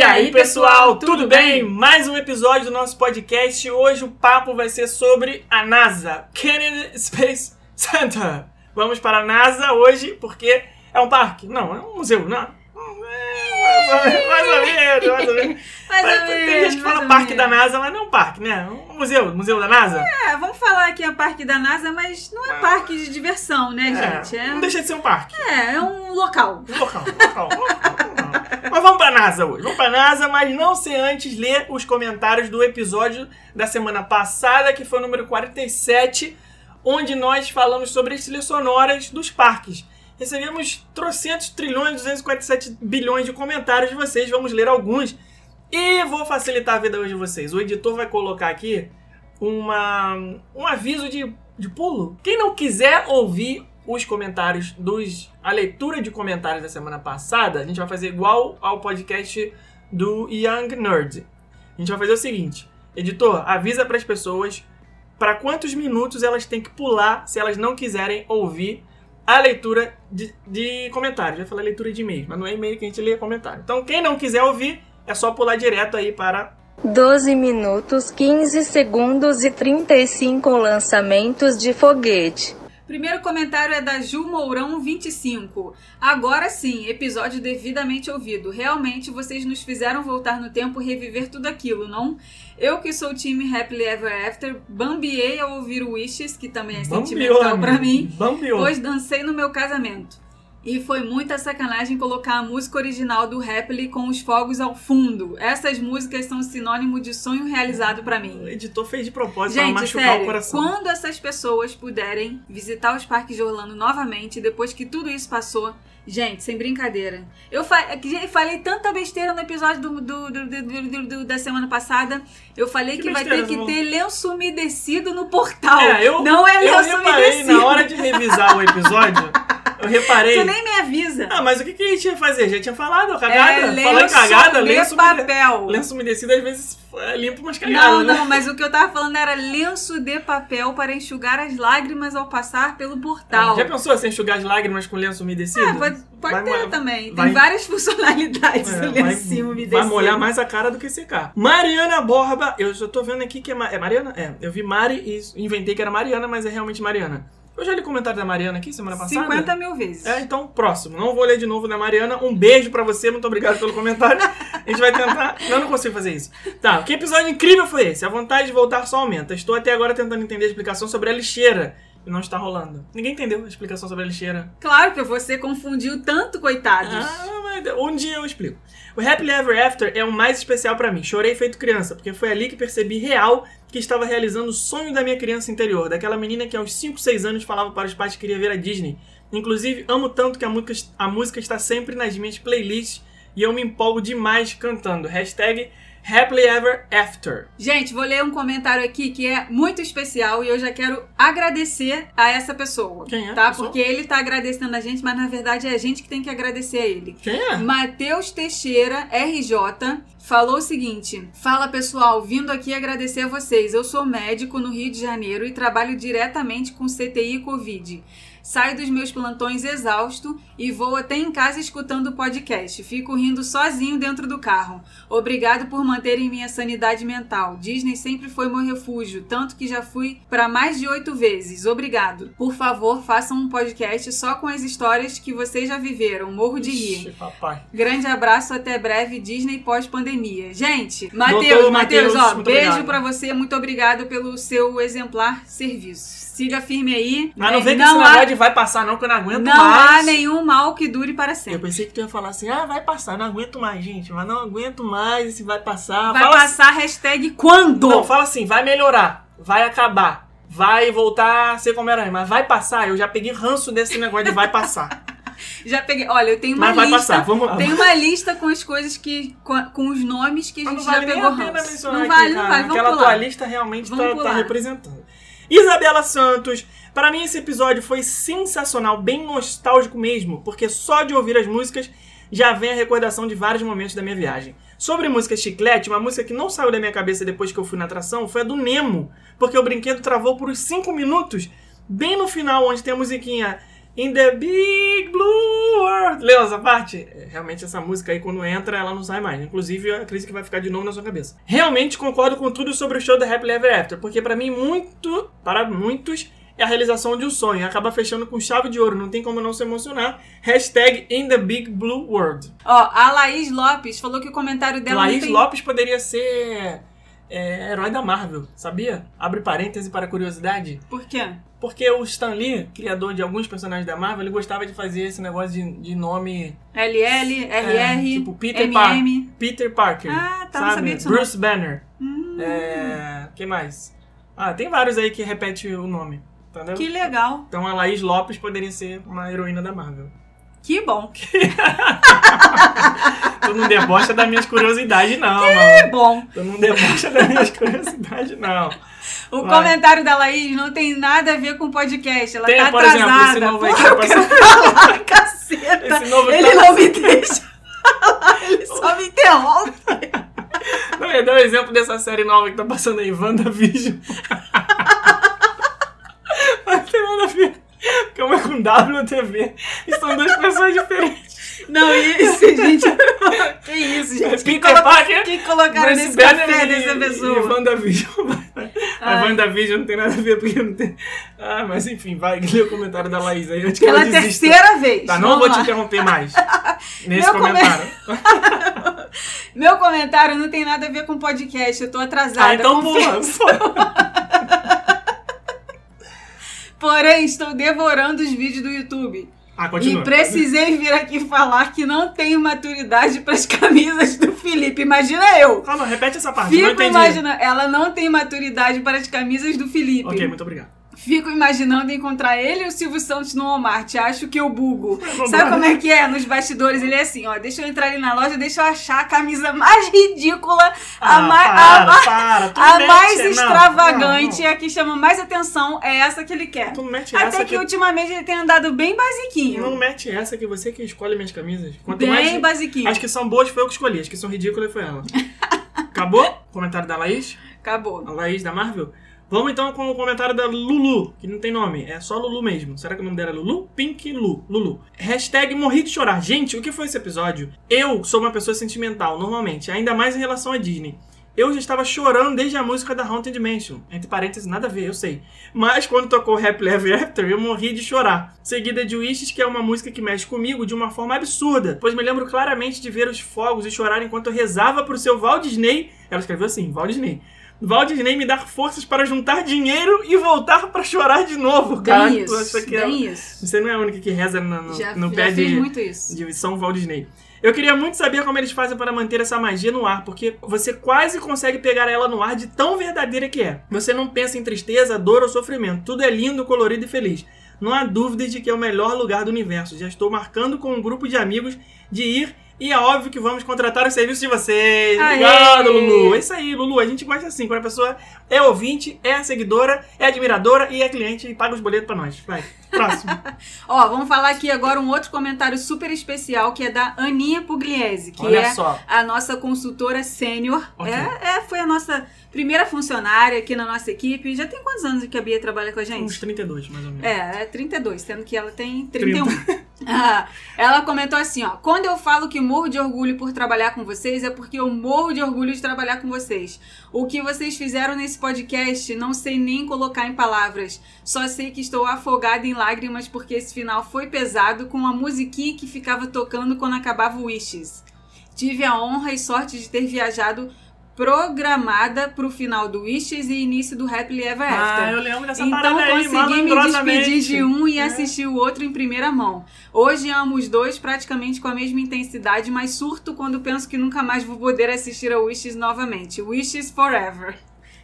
E aí, pessoal, tudo bem? Mais um episódio do nosso podcast. Hoje o papo vai ser sobre a NASA, Kennedy Space Center. Vamos para a NASA hoje porque é um parque? Não, é um museu, não. É, mais ou menos, mais ou menos. Mais ou Mas Tem gente que fala parque da. NASA, mas não é um parque, né? Um museu, museu da NASA. É, vamos falar que é parque da NASA, mas não é parque de diversão, né, gente? É, É, não deixa de ser um parque. é, é um local. Um local, um local, um local. Mas vamos pra NASA hoje. Vamos pra NASA, mas não sem antes ler os comentários do episódio da semana passada, que foi o número 47, onde nós falamos sobre as trilhas sonoras dos parques. Recebemos trocentos trilhões, 247 bilhões de comentários de vocês. Vamos ler alguns. E vou facilitar a vida hoje de vocês. O editor vai colocar aqui uma, um aviso de, de pulo. Quem não quiser ouvir os comentários dos. a leitura de comentários da semana passada, a gente vai fazer igual ao podcast do Young Nerd. A gente vai fazer o seguinte: editor, avisa para as pessoas para quantos minutos elas têm que pular se elas não quiserem ouvir a leitura de, de comentários. Eu ia falar leitura de e-mail, mas não é e-mail que a gente lê comentário. Então, quem não quiser ouvir, é só pular direto aí para 12 minutos, 15 segundos e 35 lançamentos de foguete. Primeiro comentário é da Ju Mourão 25. Agora sim, episódio devidamente ouvido. Realmente vocês nos fizeram voltar no tempo e reviver tudo aquilo, não? Eu que sou time Happily Ever After, bambiei ao ouvir o Wishes, que também é sentimental pra mim, Bambiou. pois dancei no meu casamento. E foi muita sacanagem colocar a música original do Happily com os fogos ao fundo. Essas músicas são sinônimo de sonho realizado pra mim. O editor fez de propósito pra Gente, machucar sério, o coração. quando essas pessoas puderem visitar os parques de Orlando novamente, depois que tudo isso passou, gente, sem brincadeira. Eu fa- é falei tanta besteira no episódio do, do- do- do- da semana passada. Eu falei Que que, vai ter que Simão? ter lenço umedecido no portal. É, eu, Não é eu lenço reparei umedecido. na hora de revisar o episódio. Eu reparei. Tu nem me avisa. Ah, mas o que, que a gente ia fazer? Já tinha falado, cagada. é Falando lenço cagada, de lenço, papel. lenço umedecido às vezes é, limpa umas cagadas. Não, né? não, mas o que eu tava falando era lenço de papel para enxugar as lágrimas ao passar pelo portal. Já pensou você enxugar as lágrimas com lenço umedecido? Ah, pode, pode Vai ter molhar- também. vai- Tem várias funcionalidades É, o vai, lencinho vai umedecido. molhar mais a cara do que secar. Mariana Borba, eu já tô vendo aqui que é, é Mariana? É, eu vi Mari e inventei que era Mariana, mas é realmente Mariana. Eu já li comentário da Mariana aqui semana passada. 50 mil vezes. É, então, próximo. Não vou ler de novo da Mariana. Um beijo pra você, muito obrigado pelo comentário. A gente vai tentar. Não, eu não consigo fazer isso. Tá, que episódio incrível foi esse? A vontade de voltar só aumenta. Estou até agora tentando entender a explicação sobre a lixeira. E não está rolando. Ninguém entendeu a explicação sobre a lixeira. Claro que você confundiu tanto, coitados. Ah, mas um dia eu explico. O Happily Ever After é o mais especial pra mim. Chorei feito criança, porque foi ali que percebi real que estava realizando o sonho da minha criança interior, daquela menina que aos 5, 6 anos falava para os pais que queria ver a Disney. Inclusive, amo tanto que a música, a música está sempre nas minhas playlists e eu me empolgo demais cantando. Hashtag Happily Ever After. Gente, vou ler um comentário aqui que é muito especial e eu já quero agradecer a essa pessoa. Quem é Tá? pessoa? Porque ele tá agradecendo a gente, mas na verdade é a gente que tem que agradecer a ele. Quem é? Matheus Teixeira, RJ, falou o seguinte: Fala pessoal, vindo aqui agradecer a vocês. Eu sou médico no Rio de Janeiro e trabalho diretamente com CTI e Covid. Saio dos meus plantões exausto e vou até em casa escutando o podcast. Fico rindo sozinho dentro do carro. Obrigado por manterem minha sanidade mental. Disney sempre foi meu refúgio, tanto que já fui para mais de oito vezes. Obrigado. Por favor, façam um podcast só com as histórias que vocês já viveram. Morro de rir. Ixi, papai. Grande abraço, até breve, Disney pós-pandemia. Gente, Matheus, Matheus, ó, beijo pra você, muito obrigado pelo seu exemplar serviço. Siga firme aí. Mas não né? vem que esse há, negócio de vai passar, não, que eu não aguento não mais. há nenhum mal que dure para Eu sempre. pensei que tu ia falar assim, ah, vai passar, não aguento mais, gente, mas não aguento mais, esse vai passar. Vai Fala passar hashtag quando? Não, fala assim, vai melhorar, vai acabar, vai voltar a ser como era antes, mas vai passar. Eu já peguei ranço desse negócio de vai passar. Já peguei. Olha, eu tenho uma Mas vai lista. passar, vamos lá. Tem uma lista com as coisas que. com, com os nomes que a gente não vale já pegou ranço. Não aqui, vale, não cara. vale. Vamos Aquela pular. tua lista realmente Vamos tá, tá representando. Isabela Santos. Para mim esse episódio foi sensacional, bem nostálgico mesmo, porque só de ouvir as músicas já vem a recordação de vários momentos da minha viagem. Sobre música chiclete, uma música que não saiu da minha cabeça depois que eu fui na atração foi a do Nemo, porque o brinquedo travou por uns 5 minutos, bem no final, onde tem a musiquinha in the big blue world. Leu essa parte? É, Realmente essa música aí, quando entra, ela não sai mais. Inclusive, a crise que vai ficar de novo na sua cabeça. Realmente concordo com tudo sobre o show da Happily Ever After, porque pra mim, muito, para muitos, é a realização de um sonho. Acaba fechando com chave de ouro, não tem como não se emocionar. Hashtag in the big blue world. Ó, a Laís Lopes falou que o comentário dela Laís tem... Lopes poderia ser é, herói da Marvel, sabia? Abre parêntese para curiosidade. Por quê? Porque o Stan Lee, criador de alguns personagens da Marvel, ele gostava de fazer esse negócio de, de nome. LL, é, RR, tipo Peter, Par MM. Peter Parker. Ah, tá, não sabe? sabia disso Bruce Banner. Hum, É. Quem mais? Ah, tem vários aí que repete o nome. Entendeu? Que legal. Então a Laís Lopes poderia ser uma heroína da Marvel. Que bom. Tu não debocha das minhas curiosidades, não, Que mano. bom. Tu não debocha das minhas curiosidades, não. O Vai. comentário da Laís não tem nada a ver com o podcast. Ela Tem, tá por exemplo, atrasada. esse novo Pô, que tá eu quero falar, caceta. Esse novo Ele tá não me deixa falar, ele só me interrompe. Não, eu ia dar um exemplo dessa série nova que tá passando aí, WandaVision. Não tem nada a ver. Porque uma é com WTV. E são duas pessoas diferentes. Não, isso, gente. Que isso, gente? Quem, colo... Quem colocaram nesse café e- dessa E pessoa? WandaVision. Mas Ai. WandaVision não tem nada a ver, porque não tem... Ah, mas enfim, vai, lê o comentário da Laís aí, antes que Pela ela desista. terceira vez. Tá, não vou lá. te interromper mais. Nesse Meu come- comentário. Meu comentário não tem nada a ver com podcast. Eu tô atrasada. Ah, então pula. Porém, estou devorando os vídeos do YouTube. Ah, continua. E precisei vir aqui falar que não tenho maturidade para as camisas do Felipe. Imagina eu. Calma, repete essa parte, não Fico entendi. imaginando. Ela não tem maturidade para as camisas do Felipe. Ok, muito obrigado. Fico imaginando encontrar ele e o Silvio Santos no Walmart. Acho que eu bugo. Sabe como é que é? Nos bastidores, ele é assim, ó. Deixa eu entrar ali na loja, deixa eu achar a camisa mais ridícula, a, Ah, mais, para, a, para. A mais não, extravagante, não, e a que chama mais atenção é essa que ele quer. não. Tu não mete Até essa que, ultimamente ele tem andado bem basiquinho. Não mete essa que você que escolhe minhas camisas. Quanto bem mais... basiquinho. As que são boas foi eu que escolhi, as que são ridículas foi ela. Acabou? Comentário da Laís? Acabou. A Laís da Marvel? Vamos então com o comentário da Lulu, que não tem nome, é só Lulu mesmo. Será que o nome dela é Lulu? Pink Lu, Lulu. Hashtag morri de chorar. Gente, o que foi esse episódio? Eu sou uma pessoa sentimental, normalmente, ainda mais em relação à Disney. Eu já estava chorando desde a música da Haunted Mansion. Entre parênteses, nada a ver, eu sei. Mas quando tocou Happily Ever After, eu morri de chorar. Seguida de Wishes, que é uma música que mexe comigo de uma forma absurda. Pois me lembro claramente de ver os fogos e chorar enquanto eu rezava pro seu Walt Disney. Ela escreveu assim, Walt Disney. Walt Disney me dar forças para juntar dinheiro e voltar para chorar de novo. Cara, Bem isso, acha que é- bem isso. Você não é a única que reza no, Já, no pé de, muito isso. de São Walt Disney. Eu queria muito saber como eles fazem para manter essa magia no ar, porque você quase consegue pegar ela no ar de tão verdadeira que é. Você não pensa em tristeza, dor ou sofrimento. Tudo é lindo, colorido e feliz. Não há dúvida de que é o melhor lugar do universo. Já estou marcando com um grupo de amigos de ir e é óbvio que vamos contratar o serviço de vocês. Aê! Obrigado, Lulu. É isso aí, Lulu. A gente gosta assim, quando a pessoa é ouvinte, é seguidora, é admiradora e é cliente e paga os boletos pra nós. Vai, próximo. Ó, vamos falar aqui agora um outro comentário super especial que é da Aninha Pugliese, que Olha é só. a nossa consultora sênior. Ok. É, é, foi a nossa primeira funcionária aqui na nossa equipe. Já tem quantos anos que a Bia trabalha com a gente? Uns 32, mais ou menos. É, é 32, sendo que ela tem 31. Ah, ela comentou assim, ó. Quando eu falo que morro de orgulho por trabalhar com vocês, é porque eu morro de orgulho de trabalhar com vocês. O que vocês fizeram nesse podcast, não sei nem colocar em palavras. Só sei que estou afogada em lágrimas porque esse final foi pesado com a musiquinha que ficava tocando quando acabava o Wishes. Tive a honra e sorte de ter viajado programada pro final do Wishes e início do Happily Ever After. Ah, eu lembro dessa Então aí, consegui me despedir de um e É. assistir o outro em primeira mão. Hoje amo os dois praticamente com a mesma intensidade, mas surto quando penso que nunca mais vou poder assistir a Wishes novamente. Wishes Forever.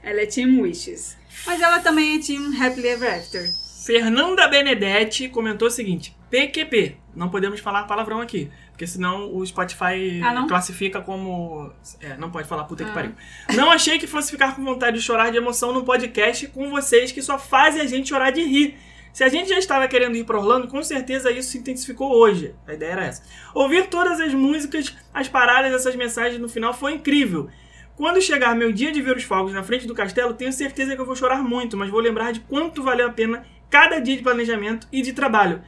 Ela é Team Wishes. Mas ela também é Team Happily Ever After. Fernanda Benedetti comentou o seguinte: PQP. Não podemos falar palavrão aqui, porque senão o Spotify Ah, classifica como. É, não pode falar puta que Ah. pariu. Não achei que fosse ficar com vontade de chorar de emoção num podcast com vocês que só fazem a gente chorar de rir. Se a gente já estava querendo ir para Orlando, com certeza isso se intensificou hoje. A ideia era essa. Ouvir todas as músicas, as paradas, essas mensagens no final foi incrível. Quando chegar meu dia de ver os fogos na frente do castelo, tenho certeza que eu vou chorar muito, mas vou lembrar de quanto valeu a pena cada dia de planejamento e de trabalho.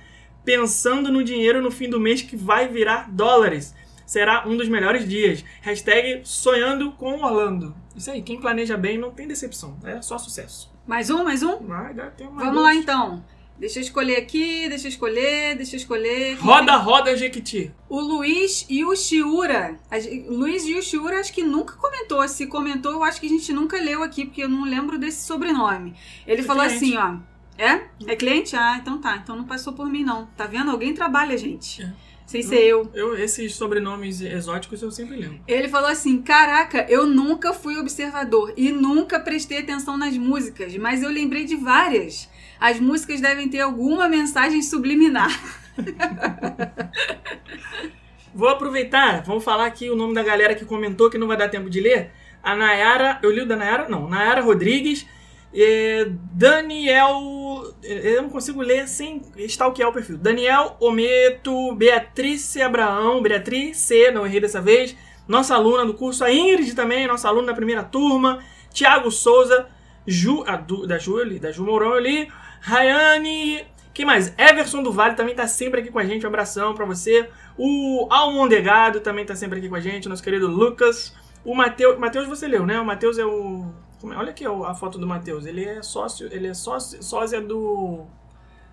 pensando no dinheiro no fim do mês que vai virar dólares. Será um dos melhores dias. Hashtag sonhando com Orlando. Isso aí, quem planeja bem não tem decepção. É só sucesso. Mais um, mais um? Vai, dá tempo mais Vamos dois. lá então. Deixa eu escolher aqui, deixa eu escolher, deixa eu escolher. Roda, roda, Jequiti. O Luiz Yushiura. A gen- Luiz Yushiura acho que nunca comentou. Se comentou, eu acho que a gente nunca leu aqui, porque eu não lembro desse sobrenome. Ele É falou assim, ó. É? É cliente? Ah, então tá. Então não passou por mim, não. Tá vendo? Alguém trabalha, gente. É. Sem ser eu. Eu, esses sobrenomes exóticos eu sempre lembro. Ele falou assim: Caraca, eu nunca fui observador e nunca prestei atenção nas músicas, mas eu lembrei de várias. As músicas devem ter alguma mensagem subliminar. Vou aproveitar, vamos falar aqui o nome da galera que comentou que não vai dar tempo de ler. A Nayara, eu li o da Nayara? Não, Nayara Rodrigues, Daniel, eu não consigo ler sem stalkear o perfil. Daniel Ometo, Beatriz Abraão, Beatriz C, não errei dessa vez. Nossa aluna do curso, a Ingrid também, nossa aluna da primeira turma. Tiago Souza, Ju, Du- da Ju, da Ju Mourão eu li. Rayane, quem mais? Everson do Vale também tá sempre aqui com a gente, um abração pra você. O Almondegado também tá sempre aqui com a gente, nosso querido Lucas. O Matheus, Matheus você leu, né? O Matheus é o... Olha aqui a foto do Matheus, ele é sócio, ele é sócio, sósia do...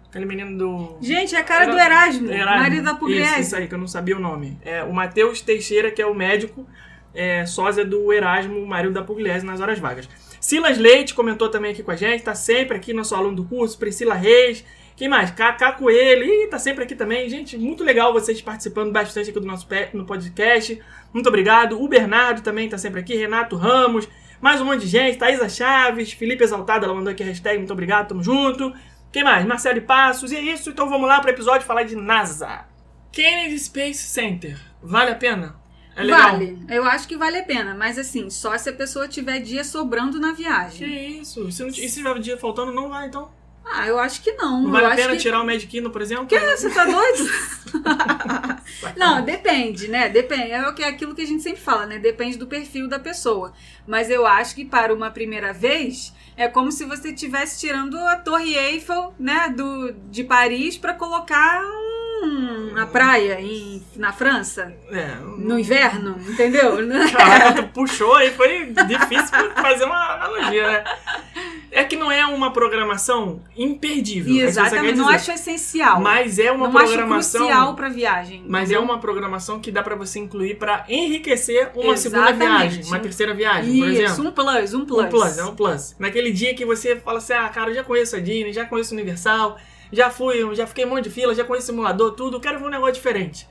Aquele menino do... Gente, é a cara Era- do Erasmo, Erasmo. marido da Isso, Pugliese. isso aí, que eu não sabia o nome. É, o Matheus Teixeira, que é o médico, é, sósia do Erasmo, marido da Pugliese, nas horas vagas. Silas Leite comentou também aqui com a gente, tá sempre aqui, nosso aluno do curso. Priscila Reis. Quem mais? Cacá Coelho. Ih, tá sempre aqui também. Gente, muito legal vocês participando bastante aqui do nosso no podcast. Muito obrigado. O Bernardo também tá sempre aqui. Renato Ramos. Mais um monte de gente. Thaisa Chaves. Felipe Exaltado, ela mandou aqui a hashtag. Muito obrigado, tamo junto. Quem mais? Marcelo Passos. E é isso, então vamos lá pro episódio falar de NASA. Kennedy Space Center. Vale a pena? É legal? Vale, eu acho que vale a pena, mas assim, só se a pessoa tiver dia sobrando na Que viagem. isso? Se não, e se tiver dia faltando, não vai então? Ah, eu acho que não. Não vale a pena que... tirar o Medikino, por exemplo? Que? Você tá doido? não, depende, né? Depende. É que- aquilo que a gente sempre fala, né? Depende do perfil da pessoa. Mas eu acho que para uma primeira vez é como se você estivesse tirando a Torre Eiffel, né, do, de Paris para colocar um, na praia em, na França É. no inverno, entendeu? Caraca, tu puxou aí, foi difícil fazer uma analogia, né? É que não é uma programação imperdível. é isso Exatamente, não dizer. acho essencial. Mas é uma não acho programação. crucial para viagem. Mas é entendeu? uma programação que dá pra você incluir pra enriquecer uma segunda Exatamente. viagem, uma terceira viagem, por exemplo. Isso, um plus, um plus. Um plus, é um plus. Naquele dia que você fala assim, ah, cara, eu já conheço a Disney, já conheço o Universal, já fui, já fiquei um monte de fila, já conheço o simulador, tudo, quero ver um negócio diferente.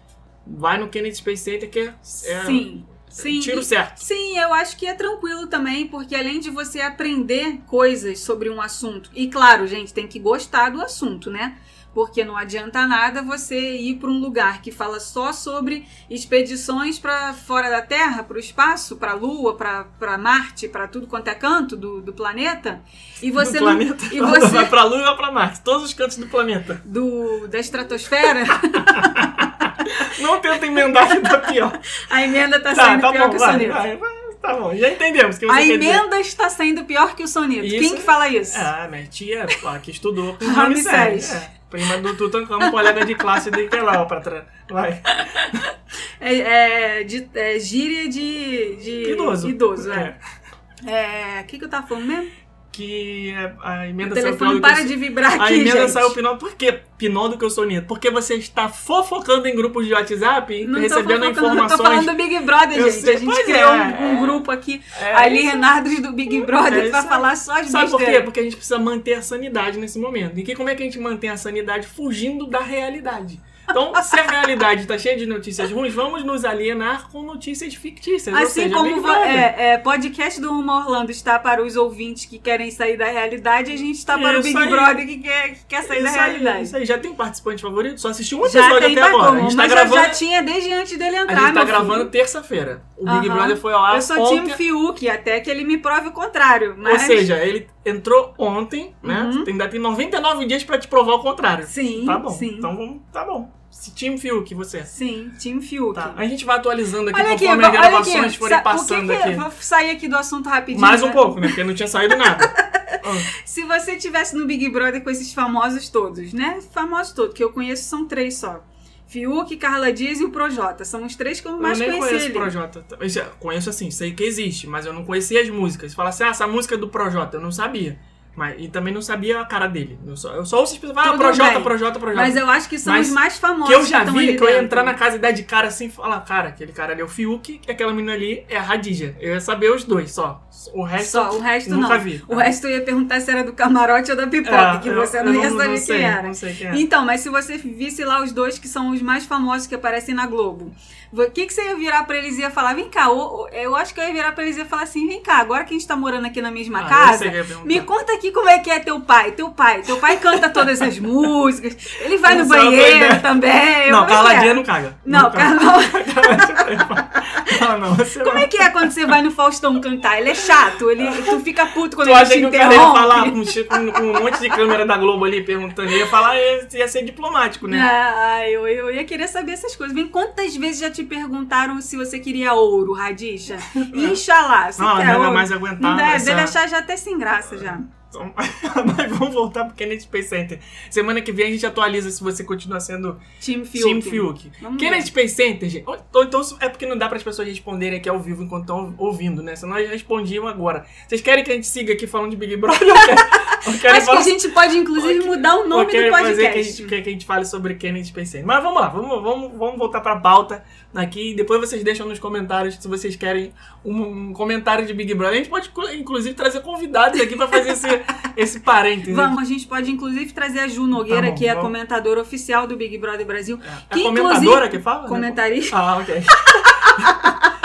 Vai no Kennedy Space Center que é, é Sim, sim. tiro certo. Sim, eu acho que é tranquilo também, porque além de você aprender coisas sobre um assunto, e claro, gente, tem que gostar do assunto, né? Porque não adianta nada você ir para um lugar que fala só sobre expedições para fora da Terra, para o espaço, para a Lua, para Marte, para tudo quanto é canto do, do planeta, e você do não planeta, e você vai pra Lua e vai pra Marte, todos os cantos do planeta. do da estratosfera, Não tenta emendar que tá pior. a emenda tá, Tá, saindo tá pior bom, que o vai, soneto. vai, vai, tá bom, já entendemos o que você A emenda está saindo pior que o soneto. Isso Quem que fala isso? Ah, minha tia, ó, que estudou com Ramsés. Ramsés. É, prima do Tutankhamon, colega de classe de Kelau pra trás. Vai. É, é, de, é gíria de, de Idoso. idoso, É. é. O que, que eu tava falando mesmo? Que a O emenda saiu pior telefone para o- de vibrar A aqui, emenda gente. saiu pior. Por que pior do que o soneto? Porque você está fofocando em grupos de WhatsApp Não recebendo informações. Eu tô falando do Big Brother, Eu gente. sei, a gente criou é, um, um é. grupo aqui, É, ali, Renardos do Big Brother, É pra isso falar só as Sabe por quê? Porque a gente precisa manter a sanidade nesse momento. E que, como é que a gente mantém a sanidade fugindo da realidade? Então, se a realidade está cheia de notícias ruins, vamos nos alienar com notícias fictícias. Assim seja, como é, é, podcast do Rumo Orlando está para os ouvintes que querem sair da realidade, a gente está para o Isso Big aí. Brother que quer, que quer sair da Isso aí, realidade. isso aí. Já tem participante favorito? Só assisti um episódio até agora. como, a gente tá já- gravando, já tinha desde antes dele a entrar, gente tá meu gravando terça-feira. O Big Aham. Brother foi ao ar Eu sou ontem. time Fiuk, até que ele me prove o contrário. Mas... Ou seja, ele entrou ontem, né? Uhum. Ainda tem 99 dias pra te provar o contrário. Sim, Tá bom. sim. Então vamos, tá bom. Se Team Fiuk, você. Sim, time Fiuk. Tá. A gente vai atualizando aqui Olha aqui, conforme as olha gravações aqui. forem Sa- passando o que que, aqui. Vou sair aqui do assunto rapidinho. Mais um né? pouco, né? Porque não tinha saído nada. Se você tivesse no Big Brother com esses famosos todos, né? Famosos todos, que eu conheço são três só. Fiuk, Carla Dias e o Projota. São os três que eu mais eu nem conheci conheço o. Projota. Conheço assim, sei que existe, mas eu não conhecia as músicas. Fala assim, ah, essa música é do Projota, eu não sabia. Mas, e também não sabia a cara dele. Eu só, eu só ouço as pessoas falar, ah, Projota, bem. Projota, Projota. Mas eu acho que são Mas os mais famosos que eu já estão vi, que eu ia entrar na casa e dar de cara assim e falar, cara, aquele cara ali é o Fiuk e aquela menina ali é a Radija. Eu ia saber os dois só. O resto, Só, o resto nunca não. vi. O resto eu ia perguntar se era do camarote ou da pipoca, É, que eu- você eu não ia saber sei, quem era. Não sei quem. Então, mas se você visse lá os dois que são os mais famosos que aparecem na Globo, o que, que você ia virar pra eles e ia falar? Vem cá, ô, eu acho que eu ia virar pra eles e ia falar assim: vem cá, agora que a gente tá morando aqui na mesma Ah, eu casa, que eu me conta aqui como é que é teu pai. Teu pai, teu pai canta todas as músicas, ele vai no é banheiro ideia. também. Não, é Carla é? Não caga. Não, caga. não, não, Como é que é quando você vai no Faustão cantar? Ele é chato, ele, tu fica puto quando Tu ele acha te que o cara ia interrompe. falar com, com- com um monte de câmera da Globo ali perguntando? Ele ia falar, ia, ia ser diplomático, né? Ah, eu, eu ia querer saber essas coisas. Vem, quantas vezes já te perguntaram se você queria ouro, Radisha? Inxalá, você Não, quer não é ouro? mais aguentar Não deve, essa- deve achar já até sem graça já. Então, mas vamos voltar pro Kennedy Space Center. Semana que vem a gente atualiza se você continua sendo Time Fiuk. Team Fiuk. Vamos Kennedy ver. Space Center, gente. Ou, ou então é porque não dá para as pessoas responderem aqui ao vivo enquanto estão ouvindo, né? Senão eles respondiam agora. Vocês querem que a gente siga aqui falando de Big Brother? Acho que a gente pode, inclusive, ou- mudar o nome do querem fazer que a, podcast. gente, que a gente fale sobre Kennedy Space Center. Mas vamos lá, vamos, vamos, vamos voltar pra pauta aqui. Depois vocês deixam nos comentários se vocês querem um, um comentário de Big Brother. A gente pode, inclusive, trazer convidados aqui pra fazer esse, esse parênteses. Vamos, a gente pode inclusive trazer a Ju Nogueira, Tá bom, que é a comentadora oficial do Big Brother Brasil. É que, a comentadora que fala? né? Comentarista. Ah, ok.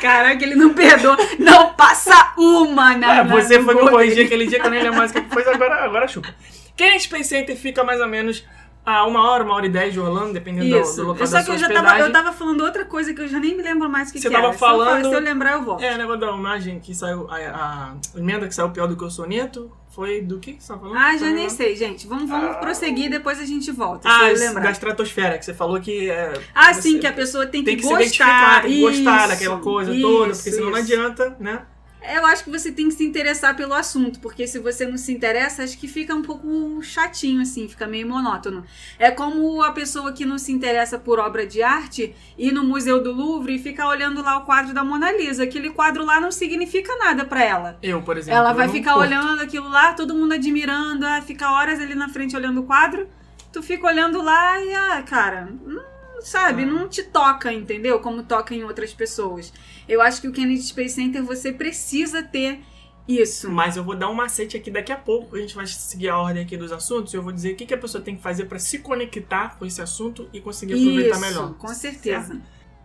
Caraca, ele não perdoa. Não passa uma na. É, na- você foi corrigir aquele dia que eu nem lembro mais o que foi, agora, agora chupa. Kennedy Space Center fica mais ou menos a uma hora, uma hora e dez de Orlando, dependendo do, Isso. do local Só da que eu já tava, eu tava falando outra coisa que eu já nem me lembro mais o que, Você que tava era. Se eu fa- falando- Se eu, lembrar, eu volto. É, negócio da imagem que saiu, a, a emenda que saiu pior do que o soneto, foi do que que você tava falando? Ah, já nem sei, gente. Vamos, vamos prosseguir depois a gente volta. Ah, se da estratosfera, que você falou que... É, Ah, sim, que a pessoa tem que, tem que se gostar. identificar, tem que gostar Isso, daquela coisa toda, porque isso, senão não isso. adianta, né? Eu acho que você tem que se interessar pelo assunto, porque se você não se interessa, acho que fica um pouco chatinho, assim, fica meio monótono. É como a pessoa que não se interessa por obra de arte ir no Museu do Louvre e ficar olhando lá o quadro da Mona Lisa. Aquele quadro lá não significa nada pra ela. Eu, por exemplo. Ela vai ficar curto. olhando aquilo lá, todo mundo admirando, ah, fica horas ali na frente olhando o quadro. Tu fica olhando lá e, ah, cara, não, sabe, Ah. não te toca, entendeu? Como toca em outras pessoas. Eu acho que o Kennedy Space Center você precisa ter isso. Mas eu vou dar um macete aqui daqui a pouco. A gente vai seguir a ordem aqui dos assuntos. e Eu vou dizer o que, que a pessoa tem que fazer pra se conectar com esse assunto e conseguir aproveitar Isso, melhor. com certeza.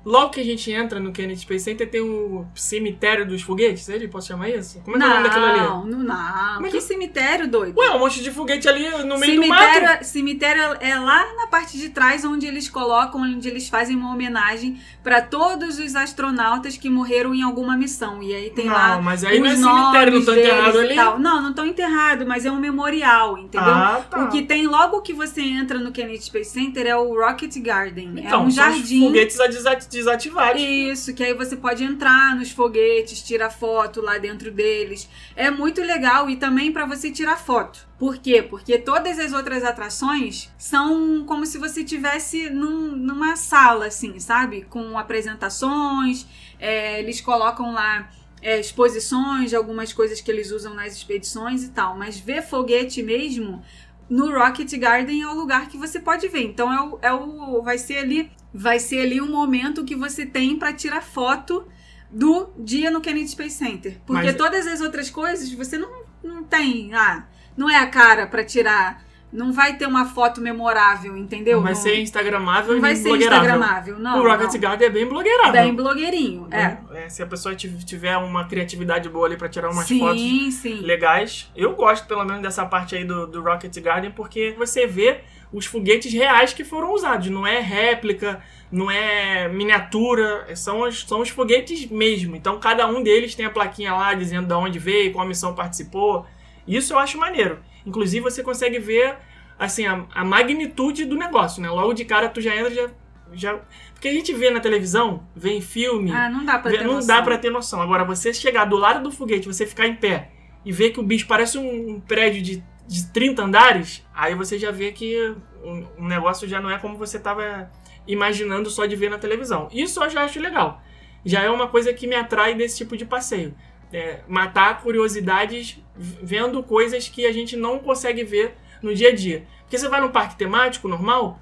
Logo que a gente entra no Kennedy Space Center, tem o cemitério dos foguetes, ele posso chamar isso? Como é que é o nome daquilo ali? Não, não, não. Como é Que que- cemitério, doido? Ué, um monte de foguete ali no meio do mato. Cemitério, cemitério é lá na parte de trás onde eles colocam, onde eles fazem uma homenagem para todos os astronautas que morreram em alguma missão. E aí tem não, lá mas aí não é os cemitério, não nomes tô enterrado deles e ali. tal. Não, não estão enterrados, mas é um memorial, entendeu? Ah, tá. O que tem logo que você entra no Kennedy Space Center é o Rocket Garden. é Então, um são os jardim. foguetes a desativados. Isso, que aí você pode entrar nos foguetes, tirar foto lá dentro deles. É muito legal e também para você tirar foto. Por quê? Porque todas as outras atrações são como se você tivesse num- numa sala, assim, sabe? Com apresentações, é, eles colocam lá é, exposições de algumas coisas que eles usam nas expedições e tal. Mas ver foguete mesmo no Rocket Garden é o lugar que você pode ver. Então é o, é o vai ser ali vai ser ali um momento que você tem para tirar foto do dia no Kennedy Space Center. Porque Mas- todas as outras coisas você não, não tem, ah, não é a cara para tirar, não vai ter uma foto memorável, entendeu? Vai Não- ser instagramável não vai ser instagramável, não. o Rocket não. Garden é bem blogueirável. Bem blogueirinho, é. É, se a pessoa tiv- tiver uma criatividade boa ali pra tirar umas sim, fotos sim. legais. Eu gosto, pelo menos, dessa parte aí do, do Rocket Garden, porque você vê os foguetes reais que foram usados. Não é réplica, não é miniatura, são os, são os foguetes mesmo. Então, cada um deles tem a plaquinha lá dizendo de onde veio, qual missão participou. Isso eu acho maneiro. Inclusive, você consegue ver, assim, a, a magnitude do negócio, né? Logo de cara, tu já entra, já... já... Porque a gente vê na televisão, vê em filme... Ah, não dá pra Vê- ter não noção. dá pra ter noção. Agora, você chegar do lado do foguete, você ficar em pé e vê que o bicho parece um prédio de, de 30 andares, aí você já vê que o, o negócio já não é como você tava imaginando só de ver na televisão. Isso eu já acho legal. Já é uma coisa que me atrai desse tipo de passeio. É, matar curiosidades vendo coisas que a gente não consegue ver no dia a dia. Porque você vai num parque temático normal,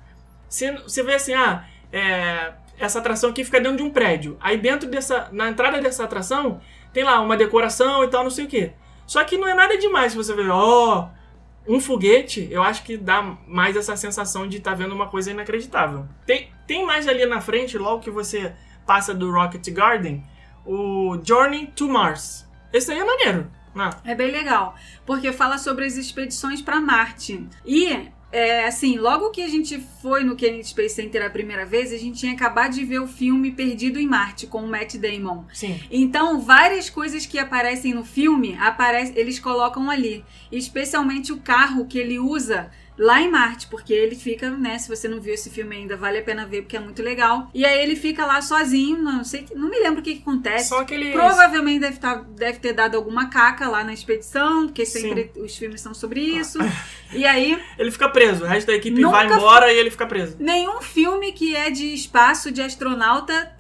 você, você vê assim, ah, é, essa atração aqui fica dentro de um prédio. Aí dentro dessa, na entrada dessa atração, tem lá uma decoração e tal, não sei o quê. Só que não é nada demais se você ver, ó, oh, um foguete, eu acho que dá mais essa sensação de estar tá vendo uma coisa inacreditável. Tem, tem mais ali na frente, logo que você passa do Rocket Garden, o Journey to Mars. Esse aí é maneiro. Né? É bem legal, porque fala sobre as expedições para Marte. E é, assim, logo que a gente foi no Kennedy Space Center a primeira vez, a gente tinha acabado de ver o filme Perdido em Marte com o Matt Damon. Sim. Então, várias coisas que aparecem no filme, aparece, eles colocam ali. Especialmente o carro que ele usa lá em Marte, porque ele fica, né? Se você não viu esse filme ainda, vale a pena ver porque é muito legal. E aí ele fica lá sozinho, não sei, não me lembro o que, que acontece. Só que ele provavelmente deve, tá, deve ter dado alguma caca lá na expedição, porque sempre Sim. os filmes são sobre isso. E aí ele fica preso, o resto da equipe vai embora e ele fica preso. Nenhum filme que é de espaço de astronauta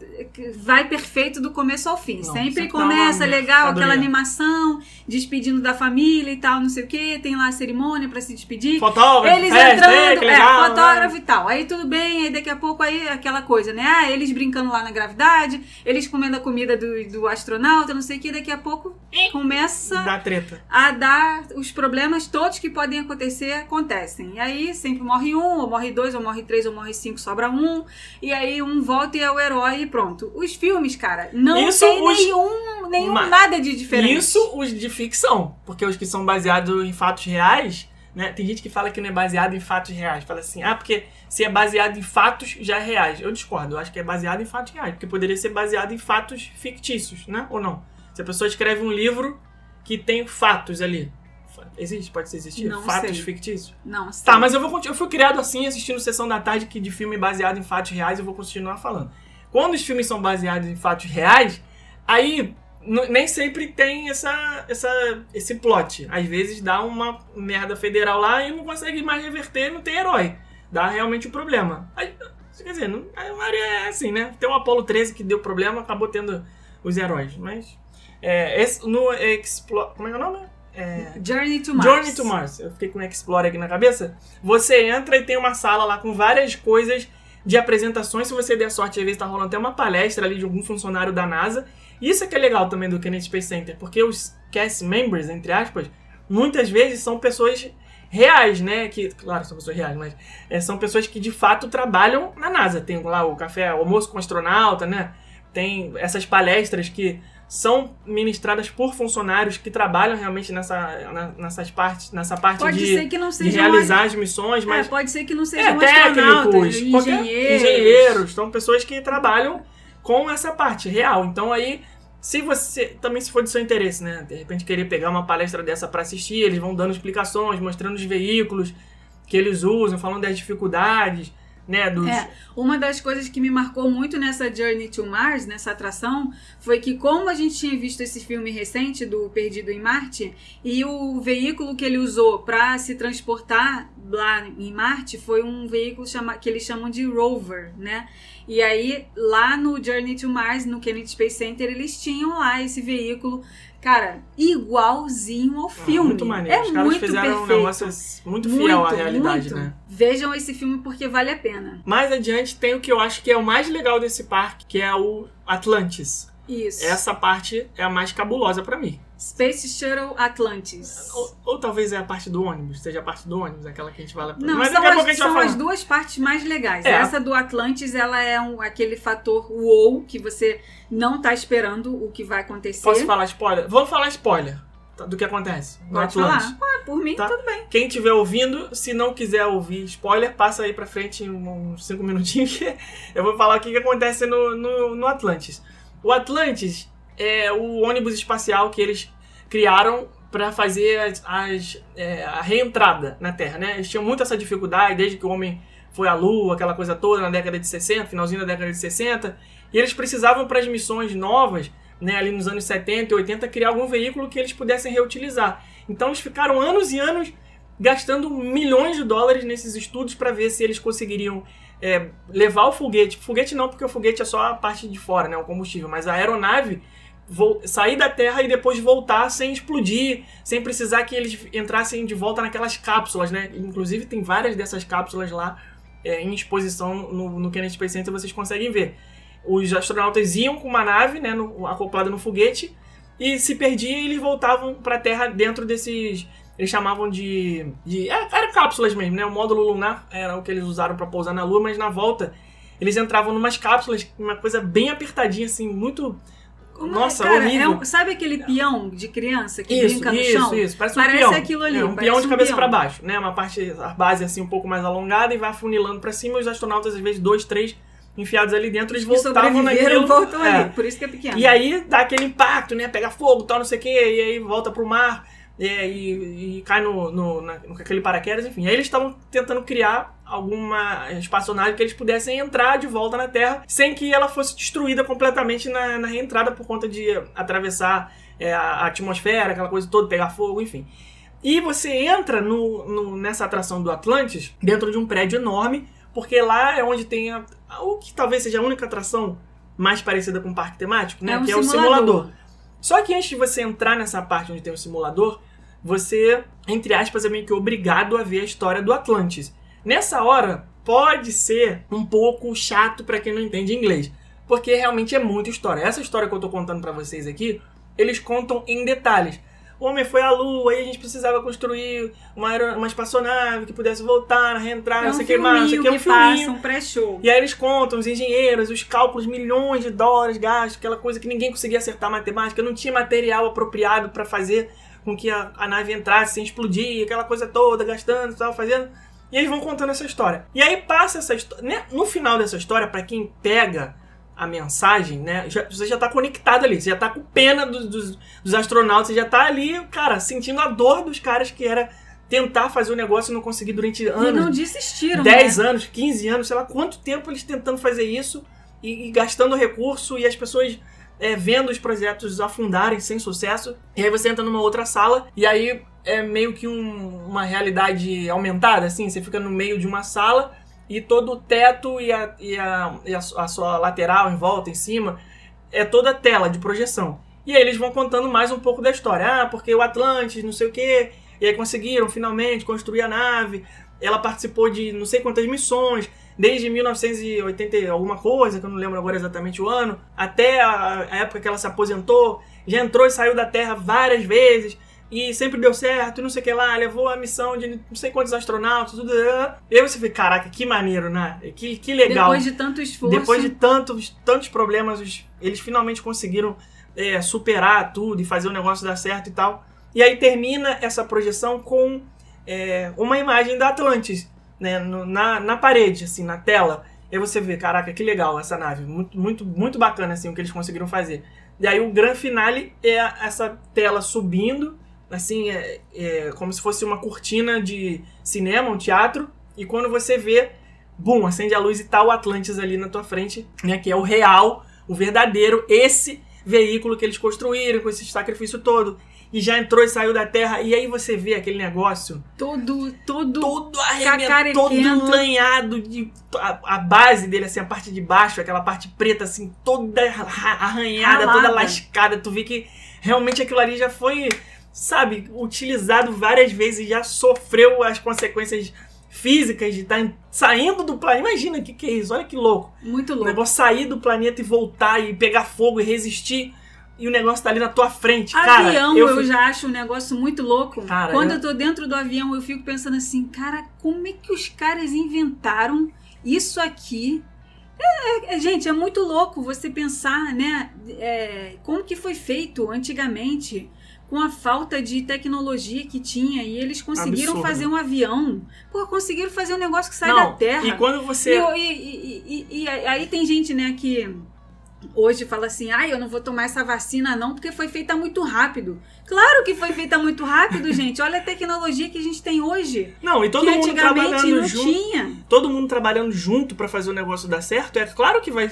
vai perfeito do começo ao fim. Não, sempre começa legal, aquela animação, despedindo da família e tal, não sei o que, tem lá a cerimônia para se despedir. Fotógrafo fotógrafo, eles festa, entrando, é, legal, é, fotógrafo né? e tal. Aí tudo bem, aí daqui a pouco aí aquela coisa, né? Ah, eles brincando lá na gravidade, eles comendo a comida do, do astronauta, não sei o que, daqui a pouco começa Dá treta. a dar os problemas todos que podem acontecer, acontecem. E aí sempre morre um, ou morre dois, ou morre três, ou morre cinco, sobra um. E aí um volta e é o herói e pronto. Os filmes, cara, não Isso tem os... nenhum, nenhum Uma... nada de diferente. Isso os de ficção, porque os que são baseados em fatos reais né? Tem gente que fala que não é baseado em fatos reais. Fala assim, ah, porque se é baseado em fatos, já é reais. Eu discordo, eu acho que é baseado em fatos reais, porque poderia ser baseado em fatos fictícios, né? Ou não? Se a pessoa escreve um livro que tem fatos ali. Existe? Pode existir? Não fatos sei. fictícios? Não sei. Tá, mas eu, vou, eu fui criado assim, assistindo Sessão da Tarde, que de filme baseado em fatos reais, eu vou continuar falando. Quando os filmes são baseados em fatos reais, aí nem sempre tem essa, essa, esse plot. Às vezes dá uma merda federal lá e não consegue mais reverter, não tem herói. Dá realmente o um problema. Aí, quer dizer, não, a é assim, né? Tem o Apollo 13 que deu problema, acabou tendo os heróis. Mas é, esse, no Explore... Como é que é o nome? É, Journey to Mars. Journey to Mars. Eu fiquei com o Explorer aqui na cabeça. Você entra e tem uma sala lá com várias coisas de apresentações. Se você der sorte, às vezes tá rolando até uma palestra ali de algum funcionário da NASA. Isso é que é legal também do Kennedy Space Center, porque os cast members, entre aspas, muitas vezes são pessoas reais, né? Que, claro, são pessoas reais, mas é, são pessoas que de fato trabalham na NASA. Tem lá o café, o almoço com astronauta, né? Tem essas palestras que são ministradas por funcionários que trabalham realmente nessa, na, nessas partes, nessa parte pode de, ser que não de realizar as missões, mas é, pode ser que não sejam é, técnicos, engenheiros. engenheiros, são pessoas que trabalham com essa parte real. Então aí, se você também se for de seu interesse, né, de repente querer pegar uma palestra dessa para assistir, eles vão dando explicações, mostrando os veículos que eles usam, falando das dificuldades né? Dos... É, uma das coisas que me marcou muito nessa Journey to Mars, nessa atração, foi que como a gente tinha visto esse filme recente do Perdido em Marte, e o veículo que ele usou para se transportar lá em Marte foi um veículo chama, que eles chamam de rover, né? E aí, lá no Journey to Mars, no Kennedy Space Center, eles tinham lá esse veículo Cara, igualzinho ao ah, filme. muito maneiro. É Os caras muito fizeram perfeito. um negócio muito fiel muito, à realidade, muito. né? Vejam esse filme porque vale a pena. Mais adiante tem o que eu acho que é o mais legal desse parque, que é o Atlantis. Isso. Essa parte é a mais cabulosa para mim. Space Shuttle Atlantis. Ou, ou, talvez é a parte do ônibus, seja a parte do ônibus, aquela que a gente vai Não, Mas são, as, a gente são as duas partes mais legais. É. Essa do Atlantis, ela é um, aquele fator wow que você não tá esperando o que vai acontecer. Posso falar spoiler? Vamos falar spoiler do que acontece no Pode Atlantis. falar. Ah, por mim, Tá. tudo bem. Quem estiver ouvindo, se não quiser ouvir spoiler, passa aí pra frente uns 5 minutinhos que eu vou falar o que, que acontece no, no, no Atlantis. O Atlantis é o ônibus espacial que eles criaram para fazer as, as, é, a reentrada na Terra, né? Eles tinham muito essa dificuldade desde que o homem foi à Lua, aquela coisa toda na década de 60, finalzinho da década de 60, e eles precisavam para as missões novas né, ali nos anos 70 e 80, criar algum veículo que eles pudessem reutilizar. Então eles ficaram anos e anos gastando milhões de dólares nesses estudos para ver se eles conseguiriam é, levar o foguete. Foguete não, porque o foguete é só a parte de fora, né, o combustível, mas a aeronave sair da Terra e depois voltar sem explodir, sem precisar que eles entrassem de volta naquelas cápsulas, né? Inclusive tem várias dessas cápsulas lá é, em exposição no, no Kennedy Space Center, vocês conseguem ver. Os astronautas iam com uma nave, né, acoplada no foguete, e se perdia e eles voltavam para a Terra dentro desses eles chamavam de. de é, era cápsulas mesmo, né? O módulo lunar era o que eles usaram para pousar na Lua, mas na volta eles entravam numas cápsulas, uma coisa bem apertadinha, assim, muito. Nossa, é, cara, horrível. É um- sabe aquele peão de criança que Isso, brinca no isso, chão? isso. Parece um Parece peão. aquilo ali, É, um peão de um cabeça para baixo, né? Uma parte, a base assim um pouco mais alongada e vai afunilando para cima. E os astronautas, às vezes, dois, três enfiados ali dentro, eles voltavam naquilo. voltam é. ali, por isso que é pequeno. E aí dá aquele impacto, né? Pega fogo, tal, não sei o quê, e aí volta pro mar é, e, e cai no, no, na, aquele paraquedas, enfim. Aí eles estavam tentando criar alguma espaçonave que eles pudessem entrar de volta na Terra sem que ela fosse destruída completamente na, na reentrada por conta de atravessar é, a, atmosfera, aquela coisa toda, pegar fogo, enfim. E você entra no, no- nessa atração do Atlantis dentro de um prédio enorme, porque lá é onde tem a- o que talvez seja a única atração mais parecida com um parque temático, né? É um que é o simulador. simulador. Só que antes de você entrar nessa parte onde tem o simulador, você, entre aspas, é meio que obrigado a ver a história do Atlantis. Nessa hora, pode ser um pouco chato pra quem não entende inglês, porque realmente é muita história. Essa história que eu tô contando pra vocês aqui, eles contam em detalhes. O homem foi à lua, aí a gente precisava construir uma, uma espaçonave que pudesse voltar, reentrar, é não sei o que mais, não sei o que, que, é um filminho. passa, um pré-show. E aí eles contam, os engenheiros, os cálculos, milhões de dólares gastos, aquela coisa que ninguém conseguia acertar matemática, não tinha material apropriado para fazer com que a, a nave entrasse sem explodir, aquela coisa toda, gastando, tal, fazendo. E eles vão contando essa história. E aí passa essa história. Né? No final dessa história, para quem pega a mensagem, né? já- você já tá conectado ali, você já tá com pena dos, dos, dos astronautas, você já tá ali, cara, sentindo a dor dos caras que era tentar fazer o negócio e não conseguir durante E anos. não desistiram, 10 né? anos, 15 anos, sei lá quanto tempo eles tentando fazer isso e, e gastando recurso e as pessoas é, vendo os projetos afundarem sem sucesso. E aí você entra numa outra sala e aí é meio que um- uma realidade aumentada, assim. Você fica no meio de uma sala e todo o teto e a, e a, e a a sua lateral em volta, em cima, é toda tela de projeção. E aí eles vão contando mais um pouco da história. Ah, porque o Atlantis, não sei o quê. E aí conseguiram finalmente construir a nave. Ela participou de não sei quantas missões, desde 1980 e alguma coisa, que eu não lembro agora exatamente o ano, até a época que ela se aposentou. Já entrou e saiu da Terra várias vezes. E sempre deu certo, e não sei o que lá, levou a missão de não sei quantos astronautas, tudo. E aí você vê, caraca, que maneiro, né? Que, que legal. Depois de tanto esforço. Depois de tantos, tantos problemas, eles finalmente conseguiram é, superar tudo e fazer o negócio dar certo e tal. E aí termina essa projeção com é, uma imagem da Atlantis, né, no- na, na parede, assim, na tela. E aí você vê, caraca, que legal essa nave. Muito, muito, muito bacana, assim, o que eles conseguiram fazer. E aí o grande finale é essa tela subindo, assim, é, é como se fosse uma cortina de cinema, um teatro. E quando você vê, bum, acende a luz e tá o Atlantis ali na tua frente, né? Que é o real, o verdadeiro, esse veículo que eles construíram com esse sacrifício todo. E já entrou e saiu da Terra. E aí você vê aquele negócio Todo, todo, todo arrebentado, todo lanhado. De, a, a base dele, assim, a parte de baixo, aquela parte preta, assim, toda arra- arranhada, toda lascada. Tu vê que realmente aquilo ali já foi, sabe, utilizado várias vezes e já sofreu as consequências físicas de estar saindo do planeta. Imagina o que, que é isso, olha que louco. muito O louco. negócio sair do planeta e voltar e pegar fogo e resistir. E o negócio tá ali na tua frente, cara. avião eu, fico- já acho um negócio muito louco. Cara, Quando eu- eu... tô dentro do avião, eu fico pensando assim, cara, como é que os caras inventaram isso aqui? É, é, gente, é muito louco você pensar, né? é, como que foi feito antigamente com a falta de tecnologia que tinha e eles conseguiram Absurdo. fazer um avião. Pô, conseguiram fazer um negócio que sai Não, da Terra. E quando você. E, e- e- e- aí tem gente, né, que hoje fala assim, ai, eu não vou tomar essa vacina não, porque foi feita muito rápido. Claro que foi feita muito rápido, gente. Olha a tecnologia que a gente tem hoje. Não, e todo que mundo antigamente trabalhando não junto. tinha. Todo mundo trabalhando junto pra fazer o negócio dar certo. É claro que vai,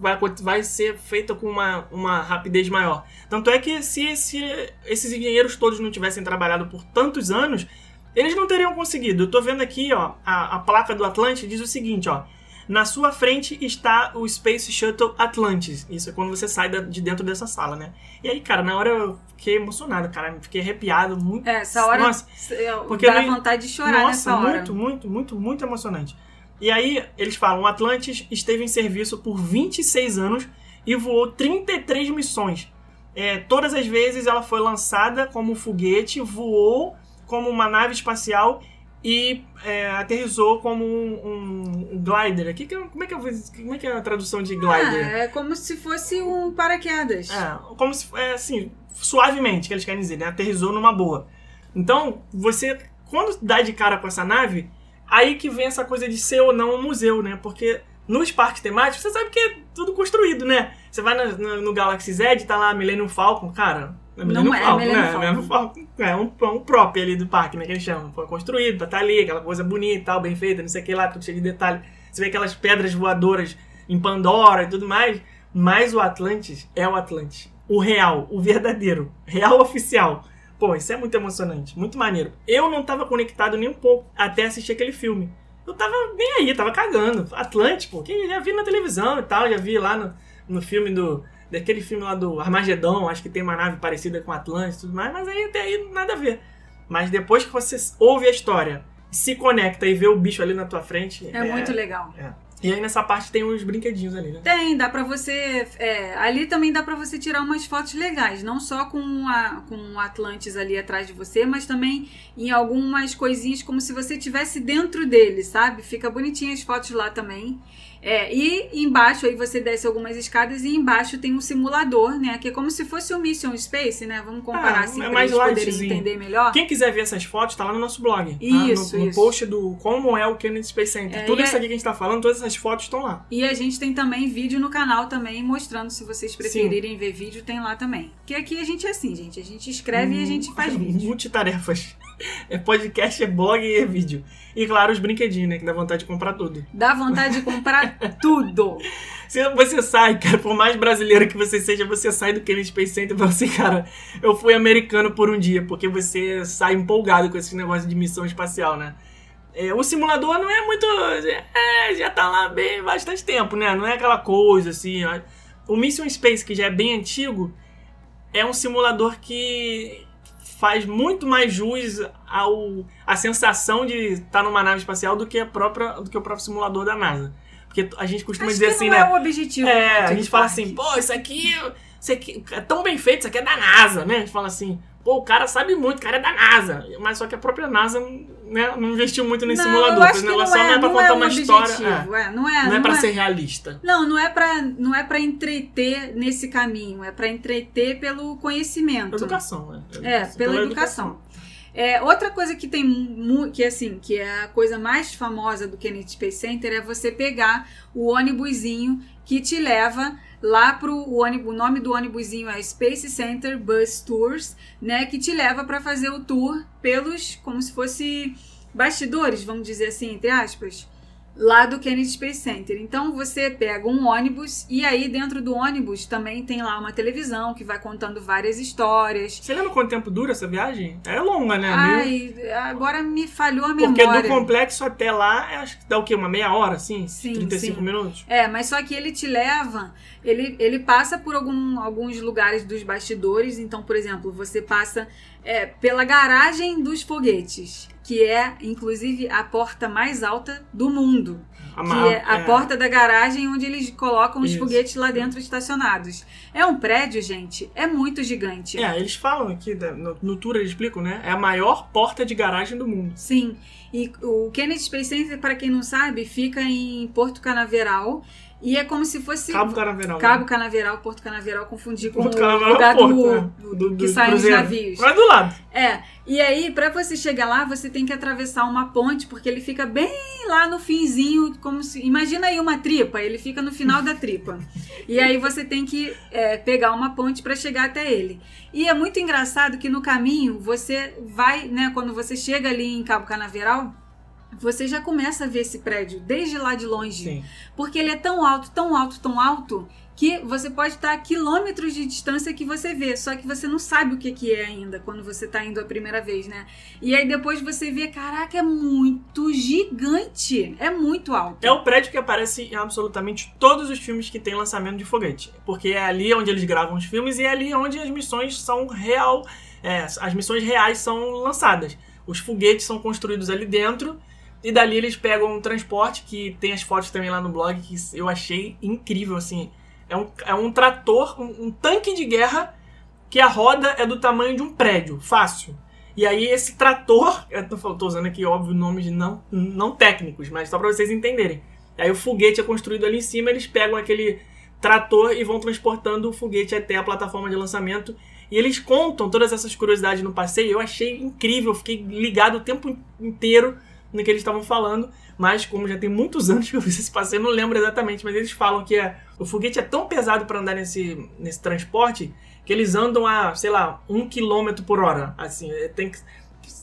vai, vai ser feita com uma, uma rapidez maior. Tanto é que se esse- esses engenheiros todos não tivessem trabalhado por tantos anos, eles não teriam conseguido. Eu tô vendo aqui, ó, a, a placa do Atlantis diz o seguinte, ó. Na sua frente está o Space Shuttle Atlantis. Isso é quando você sai de dentro dessa sala, né? E aí, cara, na hora eu fiquei emocionado, cara. Fiquei arrepiado. Muito... É, essa hora Nossa, é, porque dá não- vontade de chorar nossa, nessa hora. muito, muito, muito, muito emocionante. E aí, eles falam, o Atlantis esteve em serviço por 26 anos e voou 33 missões. É, todas as vezes ela foi lançada como um foguete, voou como uma nave espacial e é, aterrissou como um, um glider. Que que eu- como, é que eu, como é que é a tradução de glider? Ah, é como se fosse um paraquedas. É, como se é assim, suavemente, que eles querem dizer, né? Aterrizou numa boa. Então, você, quando dá de cara com essa nave, aí que vem essa coisa de ser ou não um museu, né? Porque nos parques temáticos, você sabe que é tudo construído, né? Você vai na- na- no, Galaxy Z, tá lá Millennium Falcon, cara. É Millennium é Falcon, né? Falcon. Millennium Falcon. É um, é um prop ali do parque, né? Que eles chamam. Foi construído pra estar ali, aquela coisa bonita e tal, bem feita, não sei o que lá, tudo cheio de detalhe. Você vê aquelas pedras voadoras em Pandora e tudo mais. Mas o Atlantis é o Atlantis. O real, o verdadeiro, real oficial. Pô, isso é muito emocionante, muito maneiro. Eu não tava conectado nem um pouco até assistir aquele filme. Eu tava nem aí, tava cagando. Atlantis, pô, que já vi na televisão e tal, já vi lá no, no filme do. Daquele filme lá do Armagedon, acho que tem uma nave parecida com Atlantis e tudo mais, mas aí até aí nada a ver. Mas depois que você ouve a história, se conecta e vê o bicho ali na tua frente. É, muito legal. E aí nessa parte tem uns brinquedinhos ali, né? Tem, dá pra você. é, ali também dá pra você tirar umas fotos legais, não só com a com o Atlantis ali atrás de você, mas também em algumas coisinhas como se você estivesse dentro dele, sabe? Fica bonitinha as fotos lá também. É, e embaixo aí você desce algumas escadas e embaixo tem um simulador, né? Que é como se fosse o Mission Space, né? Vamos comparar Ah, assim é pra mais eles poderem lightzinho. entender melhor. Quem quiser ver essas fotos, tá lá no nosso blog. tá? Isso, no, no isso. post do como é o Kennedy Space Center. É, Tudo isso é- aqui que a gente tá falando, todas essas fotos estão lá. E a gente tem também vídeo no canal também, mostrando se vocês preferirem ver vídeo, tem lá também. Que aqui a gente é assim, gente. A gente escreve e a gente faz vídeo. Multitarefas. É podcast, é blog e é vídeo. E claro, os brinquedinhos, né? Que dá vontade de comprar tudo. Dá vontade de comprar tudo. Se você sai, cara, por mais brasileiro que você seja, você sai do Kennedy Space Center e fala assim, cara, eu fui americano por um dia, porque você sai empolgado com esse negócio de missão espacial, né? É, o simulador não é muito. É, já tá lá bem bastante tempo, né? Não é aquela coisa assim. ó. O Mission Space, que já é bem antigo, é um simulador que faz muito mais jus ao a sensação de estar numa nave espacial do que a própria do que o próprio simulador da NASA. Porque a gente costuma Acho dizer que assim, não né? é o objetivo. É, a gente fala parque. assim, pô, isso aqui, isso aqui é tão bem feito, isso aqui é da NASA, né? A gente fala assim, pô, o cara sabe muito, o cara é da NASA. Mas só que a própria NASA né, não investiu muito nesse não, simulador. Eu acho Esse que não negócio só é, não é pra não contar é o uma história. objetivo, é. é, não é, Não é pra é- ser realista. Não, não é pra, não é pra entreter nesse caminho, é pra entreter pelo conhecimento. Educação, né? É, pela, educação. É, outra coisa que tem que assim, que é a coisa mais famosa do Kennedy Space Center é você pegar o ônibusinho que te leva lá pro o ônibus, o nome do ônibusinho é Space Center Bus Tours, né, que te leva para fazer o tour pelos como se fosse bastidores, vamos dizer assim, entre aspas, lá do Kennedy Space Center. Então você pega um ônibus e aí dentro do ônibus também tem lá uma televisão que vai contando várias histórias. Você lembra quanto tempo dura essa viagem? É longa, né? Ai, agora me falhou a Porque memória. do complexo até lá, é, acho que dá o quê? Uma meia hora, assim? Sim, 35 sim. minutos? É, mas só que ele te leva, ele, ele passa por algum, alguns lugares dos bastidores. Então, por exemplo, você passa é, pela garagem dos foguetes, que é, inclusive, a porta mais alta do mundo. A, Que é a é. porta da garagem onde eles colocam os Isso. foguetes lá dentro estacionados. É um prédio, gente, é muito gigante. É, eles falam aqui, da- no, no tour eles explicam, né? É a maior porta de garagem do mundo. Sim, e o Kennedy Space Center, para quem não sabe, fica em Porto Canaveral e é como se fosse Cabo Canaveral. Cabo né? Canaveral, Porto Canaveral, confundi com Porto o Canaveral é lugar porto, do, né? do- Do- que do saem os navios. Mas do lado. É, e aí para você chegar lá, você tem que atravessar uma ponte, porque ele fica bem lá no finzinho, como se... Imagina aí uma tripa, ele fica no final da tripa. E aí você tem que é, pegar uma ponte para chegar até ele. E é muito engraçado que no caminho, você vai, né, quando você chega ali em Cabo Canaveral, você já começa a ver esse prédio desde lá de longe. Sim. Porque ele é tão alto, tão alto, tão alto, que você pode estar a quilômetros de distância que você vê, só que você não sabe o que, que é ainda quando você está indo a primeira vez, né? E aí depois você vê, caraca, é muito gigante, é muito alto. É o prédio que aparece em absolutamente todos os filmes que tem lançamento de foguete. Porque é ali onde eles gravam os filmes e é ali onde as missões são real. é, as missões reais são lançadas. Os foguetes são construídos ali dentro. E dali eles pegam um transporte que tem as fotos também lá no blog que eu achei incrível, assim. É um, é um trator, um, um tanque de guerra que a roda é do tamanho de um prédio, fácil. E aí esse trator, eu tô, usando aqui, óbvio, nomes não, não técnicos, mas só pra vocês entenderem. Aí o foguete é construído ali em cima, eles pegam aquele trator e vão transportando o foguete até a plataforma de lançamento. E eles contam todas essas curiosidades no passeio. Eu achei incrível, fiquei ligado o tempo inteiro no que eles estavam falando. Mas como já tem muitos anos que eu fiz esse passeio, eu não lembro exatamente. Mas eles falam que é, o foguete é tão pesado para andar nesse, nesse transporte que eles andam a, sei lá, um quilômetro por hora. Assim, é, tem que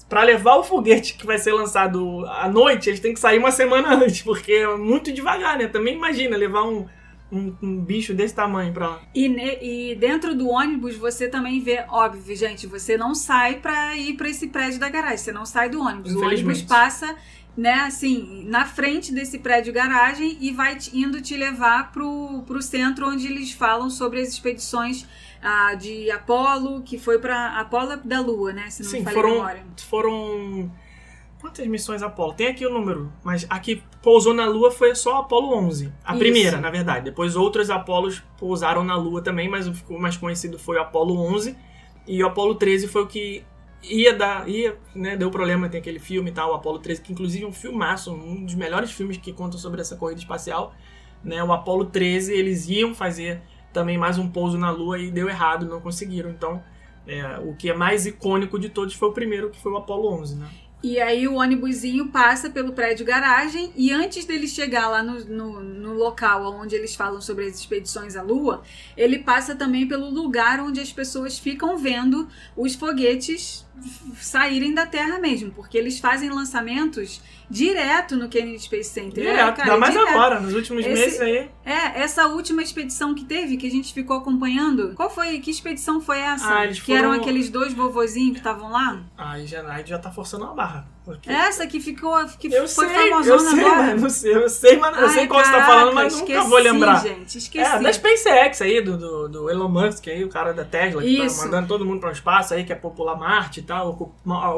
para levar o foguete que vai ser lançado à noite, eles têm que sair uma semana antes, porque é muito devagar, né? Também imagina levar um, um, um bicho desse tamanho pra lá. E, ne- e dentro do ônibus você também vê, óbvio, gente, você não sai pra ir pra esse prédio da garagem, você não sai do ônibus. O ônibus passa, né, assim, na frente desse prédio garagem e vai te- indo te levar pro, pro centro onde eles falam sobre as expedições ah, de Apolo, que foi pra Apolo da Lua, né, se não Sim, me falha a foram, memória. foram. Quantas missões Apolo? Tem aqui o número, mas a que pousou na Lua foi só a Apolo 11. A Isso. primeira, na verdade. Depois outros Apolos pousaram na Lua também, mas o mais conhecido foi o Apolo 11. E o Apolo 13 foi o que ia dar. ia, né, deu problema, tem aquele filme e tal, o Apolo 13, que inclusive é um filmaço, um dos melhores filmes que contam sobre essa corrida espacial. Né, o Apolo 13, eles iam fazer também mais um pouso na Lua e deu errado, não conseguiram. Então, é, o que é mais icônico de todos foi o primeiro, que foi o Apolo 11, né? E aí o ônibusinho passa pelo prédio garagem e antes dele chegar lá no, no, no local onde eles falam sobre as expedições à Lua, ele passa também pelo lugar onde as pessoas ficam vendo os foguetes saírem da Terra mesmo, porque eles fazem lançamentos direto no Kennedy Space Center. Direto, É, cara, ainda mais direto. agora, nos últimos Esse- meses aí. É, essa última expedição que teve, que a gente ficou acompanhando, qual foi? Que expedição foi essa? Ah, eles que eram aqueles dois vovozinhos que estavam lá? Aí já, aí já tá forçando a barra. Porque- Essa que ficou, que Eu foi sei, eu famosona sei, agora. mas não sei, eu sei, mas eu sei qual você tá falando, mas nunca esqueci, vou lembrar. gente, esqueci. É, da SpaceX aí, do, do, do Elon Musk aí, o cara da Tesla, que Isso. tá mandando todo mundo para o espaço aí, quer popular Marte e tal,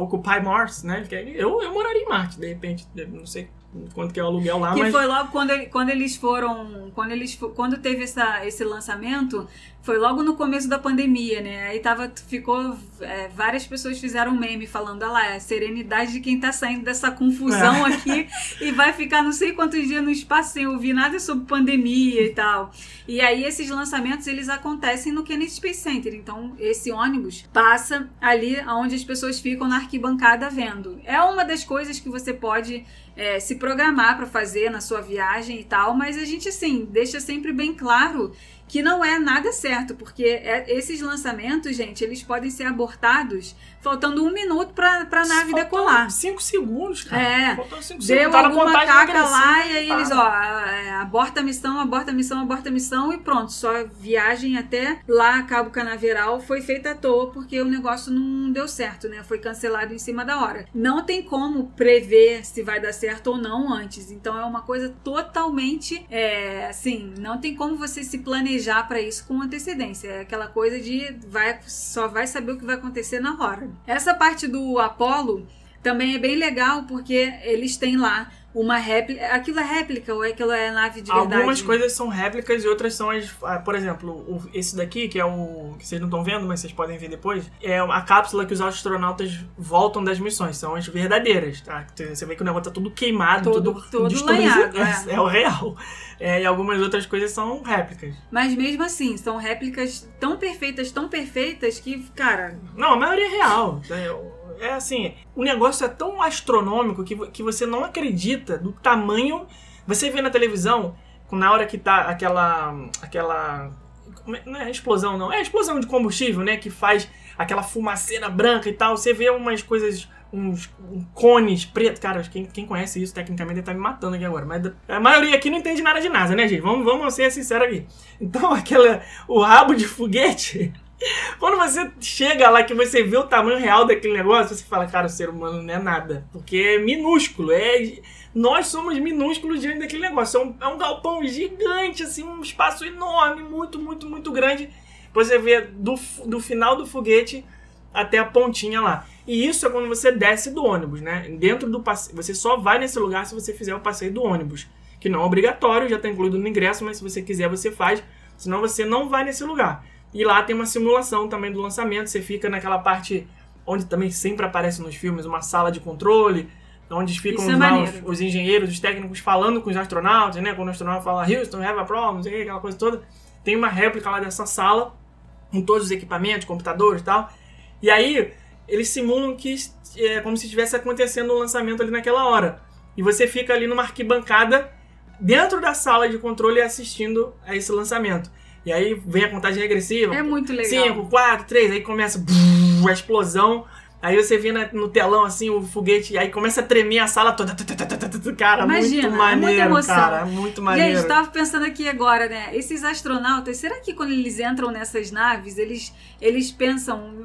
Occupy Mars, né? Eu, eu moraria em Marte, de repente, não sei quanto que é o aluguel lá, que mas... foi logo quando, ele- quando eles foram. Quando eles quando teve essa, esse lançamento, foi logo no começo da pandemia, né? Aí tava, ficou. é, várias pessoas fizeram um meme falando, ah lá, é a serenidade de quem tá saindo dessa confusão É. aqui e vai ficar não sei quantos dias no espaço sem ouvir nada sobre pandemia e tal. E aí esses lançamentos eles acontecem no Kennedy Space Center. Então esse ônibus passa ali onde as pessoas ficam na arquibancada vendo. É uma das coisas que você pode é, se programar para fazer na sua viagem e tal, mas a gente assim deixa sempre bem claro que não é nada certo, porque é- esses lançamentos, gente, eles podem ser abortados faltando um minuto para a nave Faltam decolar. Cinco segundos, cara. É. Faltam cinco Deu segundos. Tá alguma caca lá e aí tá. eles, ó, é, aborta a missão, aborta a missão, aborta a missão e pronto. Só viagem até lá, Cabo Canaveral, foi feita à toa porque o negócio não deu certo, né? Foi cancelado em cima da hora. Não tem como prever se vai dar certo ou não antes. Então é uma coisa totalmente, é, assim, não tem como você se planejar para isso com antecedência. É aquela coisa de vai, só vai saber o que vai acontecer na hora. Essa parte do Apollo também é bem legal porque eles têm lá uma réplica. Aquilo é réplica ou aquilo é nave de verdade? Algumas coisas são réplicas e outras são as. ah, Por exemplo, esse daqui, que é o. que vocês não estão vendo, mas vocês podem ver depois, é a cápsula que os astronautas voltam das missões. São as verdadeiras, tá? Você vê que o negócio tá tudo queimado, Todo- tudo, todo lanhado, é. é. é o real. É, e algumas outras coisas são réplicas. Mas mesmo assim, são réplicas tão perfeitas, tão perfeitas que, cara, Não, a maioria é real. É, assim, o negócio é tão astronômico que, que você não acredita do tamanho. Você vê na televisão, na hora que tá aquela. aquela. é- Não é explosão, não. É explosão de combustível, né? Que faz aquela fumaceira branca e tal. Você vê umas coisas. uns cones pretos. Cara, quem, quem conhece isso tecnicamente tá me matando aqui agora. Mas a maioria aqui não entende nada de NASA, né, gente? Vamos, vamos ser sinceros aqui. Então, aquela, o rabo de foguete. Quando você chega lá que você vê o tamanho real daquele negócio, você fala, cara, o ser humano não é nada. Porque é minúsculo. É, nós somos minúsculos diante daquele negócio. É um, é um galpão gigante, assim, um espaço enorme, muito, muito, muito grande. Você vê do, do final do foguete até a pontinha lá. E isso é quando você desce do ônibus, né? Dentro do passeio. Você só vai nesse lugar se você fizer o passeio do ônibus. Que não é obrigatório, já está incluído no ingresso, mas se você quiser, você faz. Senão você não vai nesse lugar. E lá tem uma simulação também do lançamento. Você fica naquela parte onde também sempre aparece nos filmes, uma sala de controle onde ficam é lá os, os, engenheiros, os técnicos falando com os astronautas, né? Quando o astronauta fala Houston, have a problem, sei, aquela coisa toda. Tem uma réplica lá dessa sala, com todos os equipamentos, computadores e tal. E aí, eles simulam que é como se estivesse acontecendo o um lançamento ali naquela hora. E você fica ali numa arquibancada, dentro da sala de controle, assistindo a esse lançamento. E aí vem a contagem regressiva. É muito legal. 5, 4, 3, aí começa a explosão. Aí você vê no telão assim o foguete, aí começa a tremer a sala toda. Cara, Imagina, muito maneiro, é muita cara. É muito maneiro. Gente, tava pensando aqui agora, né? Esses astronautas, será que quando eles entram nessas naves, eles, eles pensam,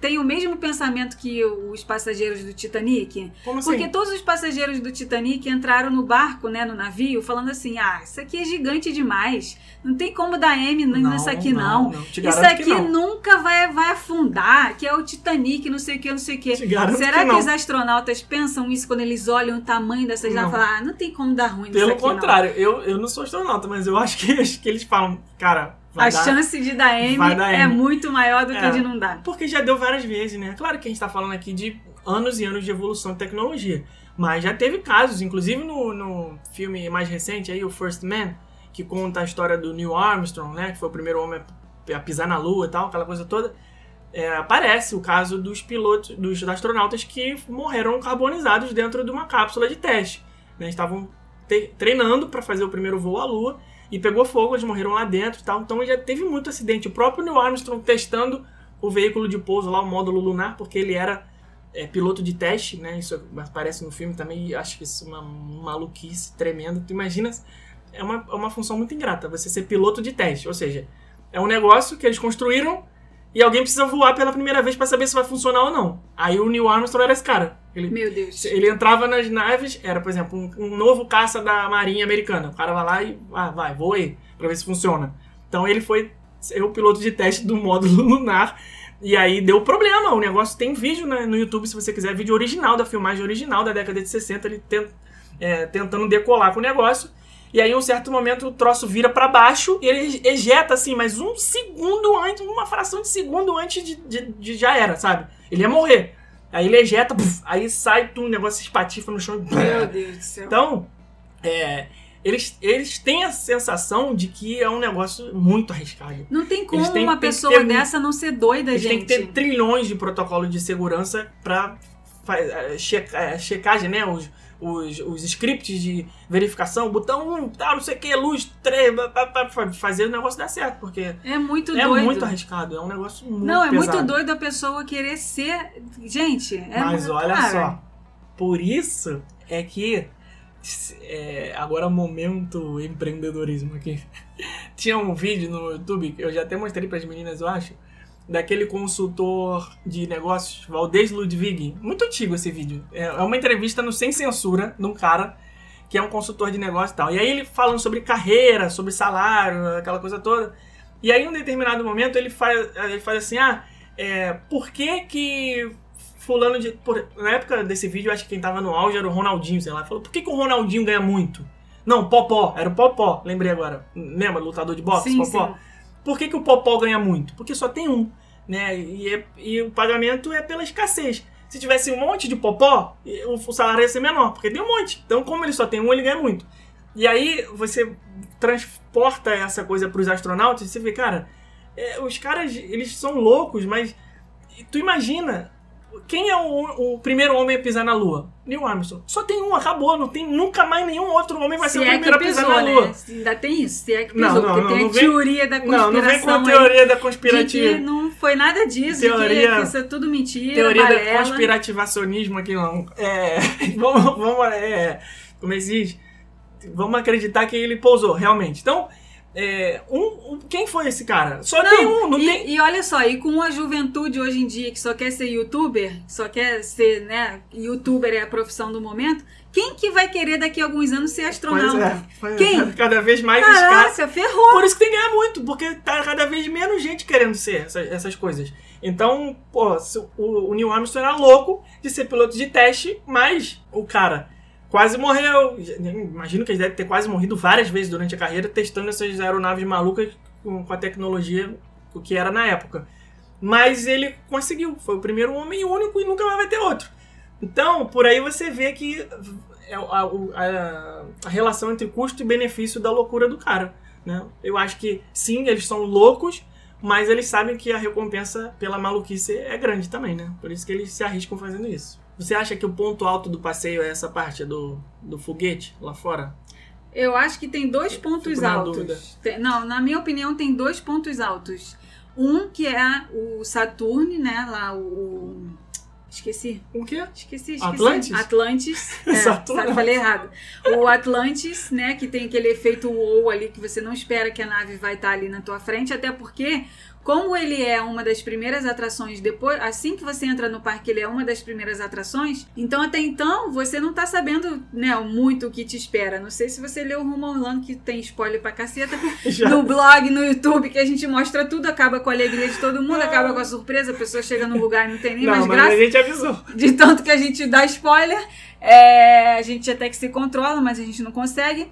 têm o mesmo pensamento que os passageiros do Titanic? Como assim? Porque todos os passageiros do Titanic entraram no barco, né, no navio, falando assim: ah, isso aqui é gigante demais. Não tem como dar M nessa aqui, não. não. não. Isso aqui nunca vai, vai afundar, que é o Titanic, não sei o que, não sei o que. Será que, que os astronautas pensam isso quando eles olham o tamanho dessas naves e falam, ah, não tem como dar ruim Pelo aqui, contrário, não. Eu, eu não sou astronauta, mas eu acho que, que eles falam, cara. a dar, chance de dar M, dar é M. muito maior do que É. de não dar. Porque já deu várias vezes, né? Claro que a gente tá falando aqui de anos e anos de evolução de tecnologia. Mas já teve casos, inclusive no, no filme mais recente aí, o First Man, que conta a história do Neil Armstrong, né? Que foi o primeiro homem a pisar na Lua e tal, aquela coisa toda. É, aparece o caso dos pilotos, dos astronautas que morreram carbonizados dentro de uma cápsula de teste. Né? Estavam te- treinando para fazer o primeiro voo à Lua e pegou fogo, eles morreram lá dentro e tal. Então já teve muito acidente. O próprio Neil Armstrong testando o veículo de pouso lá, o módulo lunar, porque ele era é, piloto de teste, né? Isso aparece no filme também acho que isso é uma maluquice tremenda. Tu imagina, é uma, é uma função muito ingrata, você ser piloto de teste. Ou seja, é um negócio que eles construíram e alguém precisa voar pela primeira vez para saber se vai funcionar ou não. Aí o Neil Armstrong era esse cara. Ele, Meu Deus. ele entrava nas naves, era, por exemplo, um, um novo caça da Marinha Americana. O cara vai lá e ah, vai, voa aí, pra ver se funciona. Então ele foi ser o piloto de teste do módulo lunar. E aí deu problema. O negócio tem vídeo né, no YouTube, se você quiser, vídeo original da filmagem original da década de 60, ele tent- é, tentando decolar com o negócio. E aí, em um certo momento, o troço vira pra baixo e ele ejeta, assim, mas um segundo antes, uma fração de segundo antes de, de- de já era, sabe? Ele ia morrer. Aí ele ejeta, puf, aí sai tudo, o negócio espatifa no chão. Meu Deus do céu. Então, é, eles, eles têm a sensação de que é um negócio muito arriscado. Não tem como têm- uma tem pessoa ter- dessa não ser doida, Eles gente. que ter trilhões de protocolos de segurança pra checa- eh, checagem, né? Os, os, os scripts de verificação, botão 1, tal, não sei o que, luz 3, pra fazer o negócio dar certo, porque É muito é doido. muito arriscado, é um negócio muito Não, é pesado. muito doido a pessoa querer ser. Gente, é Mas muito- olha cara, só, por isso é que é, agora momento empreendedorismo aqui. Tinha um vídeo no YouTube que eu já até mostrei para as meninas, eu acho, daquele consultor de negócios, Valdez Ludwig. Muito antigo esse vídeo. É é uma entrevista no Sem Censura de um cara que é um consultor de negócio e tal. E aí ele falando sobre carreira, sobre salário, aquela coisa toda. E aí, em um determinado momento, ele faz, ele faz assim: ah, é, por que que fulano de. por- na época desse vídeo, acho que quem tava no auge era o Ronaldinho, sei lá. Falou, por que, que o Ronaldinho ganha muito? Não, Popó, era o Popó, lembrei agora. Lembra, lutador de boxe, Sim, Popó? sim. Por que, que o Popó ganha muito? Porque só tem um, né? E, é- e o pagamento é pela escassez. Se tivesse um monte de Popó, o, salário ia ser menor, porque tem um monte. Então, como ele só tem um, ele ganha muito. E aí você transporta essa coisa para os astronautas e você vê, cara, é, os caras, eles são loucos, mas tu imagina, quem é o, o primeiro homem a pisar na Lua? Neil Armstrong. Só tem um, acabou, não tem nunca mais nenhum outro homem vai ser Se o é primeiro que a pisar pisou, na Lua. né? Ainda tem isso, se é que Não, pisou, não, porque não, tem não a vem- teoria da Não, conspiração não vem com a teoria da conspirativa. não foi nada disso, Teoria- que, isso é tudo mentira, Teoria balela. conspirativacionismo aqui não. É. Vamos. vamos é, como é se diz? Vamos acreditar que ele pousou, realmente. Então, é, um, um- quem foi esse cara? Só tem um, não e, tem. e olha só, e com a juventude hoje em dia que só quer ser youtuber, só quer ser, né, youtuber é a profissão do momento, quem que vai querer daqui a alguns anos ser Pois astronauta? é, pois é. Quem? Cada vez mais ferrou! Por isso que tem que ganhar muito, porque tá cada vez menos gente querendo ser essa- essas coisas. Então, pô, o, o Neil Armstrong era louco de ser piloto de teste, mas o cara quase morreu. Imagino que ele deve ter quase morrido várias vezes durante a carreira testando essas aeronaves malucas com, com a tecnologia o que era na época. Mas ele conseguiu, foi o primeiro homem único e nunca mais vai ter outro. Então, por aí você vê que é a, a- a relação entre custo e benefício da loucura do cara. Né? Eu acho que sim, eles são loucos, mas eles sabem que a recompensa pela maluquice é grande também, né? Por isso que eles se arriscam fazendo isso. Você acha que o ponto alto do passeio é essa parte do, do foguete lá fora? Eu acho que tem dois pontos na altos. Tem- não, na minha opinião, tem dois pontos altos. Um que é o Saturne, né? Lá o. Esqueci. O quê? Esqueci, esqueci. Atlantis? Atlantis. É, Saturno. falei errado. O Atlantis, né, que tem aquele efeito wow ali que você não espera que a nave vai estar ali na tua frente, até porque como ele é uma das primeiras atrações depois, assim que você entra no parque, ele é uma das primeiras atrações. Então até então você não tá sabendo, né, muito o que te espera. Não sei se você leu o Rumo Orlando que tem spoiler pra caceta. Já. No blog, no YouTube, que a gente mostra tudo, acaba com a alegria de todo mundo, acaba com a surpresa, a pessoa chega no lugar e não tem nem Não, mais mas graça a gente avisou. de tanto que a gente dá spoiler, é, a gente até que se controla, mas a gente não consegue.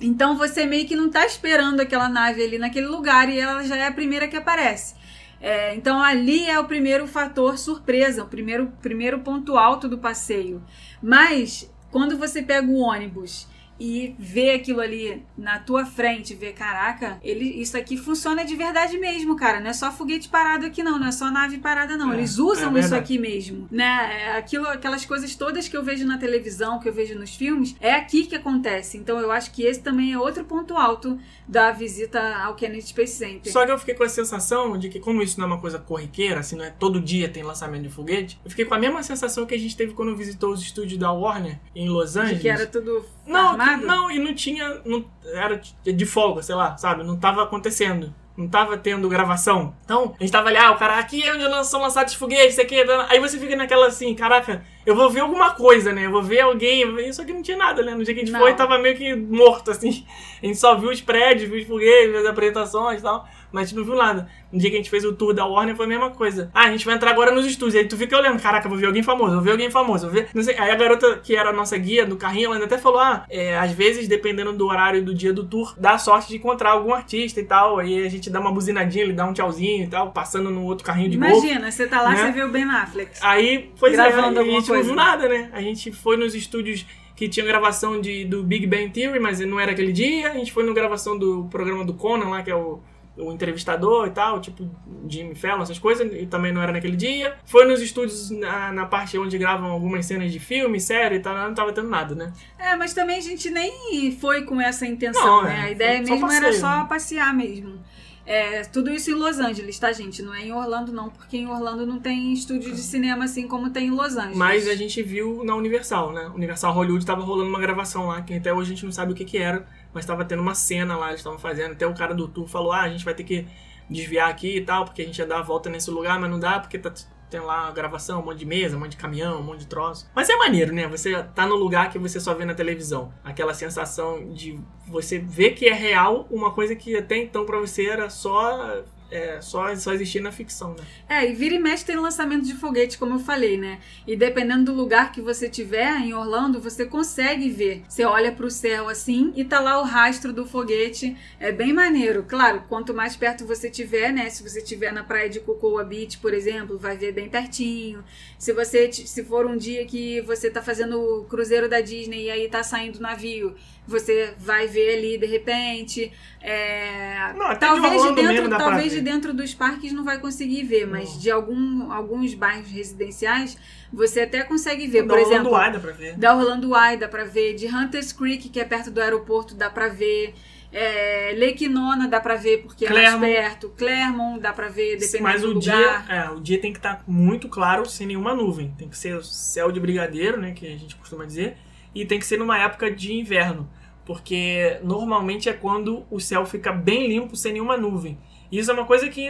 Então você meio que não tá esperando aquela nave ali naquele lugar e ela já é a primeira que aparece. É, então ali é o primeiro fator surpresa, o primeiro, primeiro ponto alto do passeio. Mas quando você pega o ônibus e vê aquilo ali na tua frente, vê, caraca, ele, isso aqui funciona de verdade mesmo, cara. Não é só foguete parado aqui, não, não é só nave parada, não. É, Eles é usam isso verdade. aqui mesmo, né? É Aquilo, aquelas coisas todas que eu vejo na televisão, que eu vejo nos filmes, é aqui que acontece. Então eu acho que esse também é outro ponto alto da visita ao Kennedy Space Center. Só que eu fiquei com a sensação de que, como isso não é uma coisa corriqueira, assim, não é todo dia tem lançamento de foguete, eu fiquei com a mesma sensação que a gente teve quando visitou os estúdios da Warner em Los Angeles. de que era tudo Não, armado. não, e não tinha. Não, era de folga, sei lá, sabe? Não tava acontecendo. Não tava tendo gravação. Então, a gente tava ali, ah, o cara, aqui é onde são lançados os foguetes, isso aqui. Aí você fica naquela assim, caraca, eu vou ver alguma coisa, né? Eu vou ver alguém. Isso aqui não tinha nada, né? No dia que a gente Não. foi, tava meio que morto, assim. A gente só viu os prédios, viu os foguetes, viu as apresentações e tal. Mas a gente não viu nada. No dia que a gente fez o tour da Warner foi a mesma coisa. Ah, a gente vai entrar agora nos estúdios. Aí tu fica olhando, caraca, vou ver alguém famoso, vou ver alguém famoso, vou ver. Não sei. Aí a garota que era a nossa guia do carrinho, ela ainda até falou: ah, é, às vezes, dependendo do horário e do dia do tour, dá sorte de encontrar algum artista e tal. Aí a gente dá uma buzinadinha, ele dá um tchauzinho e tal, passando no outro carrinho de golfe. Imagina, você tá lá, né? você vê o Ben Affleck. Aí, pois Gravando é, a gente não coisa. viu nada, né? A gente foi nos estúdios que tinham gravação de, do Big Bang Theory, mas não era aquele dia. A gente foi na gravação do programa do Conan lá, que é o, o entrevistador e tal, tipo Jimmy Fallon, essas coisas, e também não era naquele dia. Foi nos estúdios na, na parte onde gravam algumas cenas de filme, série e tal, não tava tendo nada, né? É, mas também a gente nem foi com essa intenção, Não, né? é, A ideia mesmo era passeio, só né? passear mesmo. É, tudo isso em Los Angeles, tá, gente? Não é em Orlando, não, porque em Orlando não tem estúdio de cinema assim como tem em Los Angeles. Mas a gente viu na Universal, né? Universal Hollywood tava rolando uma gravação lá, que até hoje a gente não sabe o que que era, mas tava tendo uma cena lá, eles estavam fazendo. Até o cara do tour falou: ah, a gente vai ter que desviar aqui e tal, porque a gente ia dar a volta nesse lugar, mas não dá, porque tá, tem lá gravação, um monte de mesa, um monte de caminhão, um monte de troço. Mas é maneiro, né? Você tá no lugar que você só vê na televisão. Aquela sensação de você ver que é real uma coisa que até então pra você era só. É, só, só existir na ficção, né? É, e vira e mexe tem lançamento de foguete, como eu falei, né? E dependendo do lugar que você tiver em Orlando, você consegue ver. Você olha pro céu assim e tá lá o rastro do foguete. É bem maneiro. Claro, quanto mais perto você tiver, né? Se você tiver na praia de Cocoa Beach, por exemplo, vai ver bem pertinho. Se você se for um dia que você tá fazendo o cruzeiro da Disney e aí tá saindo o navio, você vai ver ali de repente. É, Não, talvez de dentro, talvez de dentro dos parques não vai conseguir ver, mas Não. de algum, alguns bairros residenciais você até consegue ver. Da Por Orlando exemplo, dá pra ver. da Orlando Eye dá pra ver, de Hunters Creek, que é perto do aeroporto, dá pra ver. É, Lake Nona dá pra ver porque é Clermont. mais perto. Clermont dá pra ver dependendo Mas do o lugar. dia, é, o dia tem que estar muito claro, sem nenhuma nuvem. Tem que ser o céu de brigadeiro, né, que a gente costuma dizer, e tem que ser numa época de inverno, porque normalmente é quando o céu fica bem limpo, sem nenhuma nuvem. Isso é uma coisa que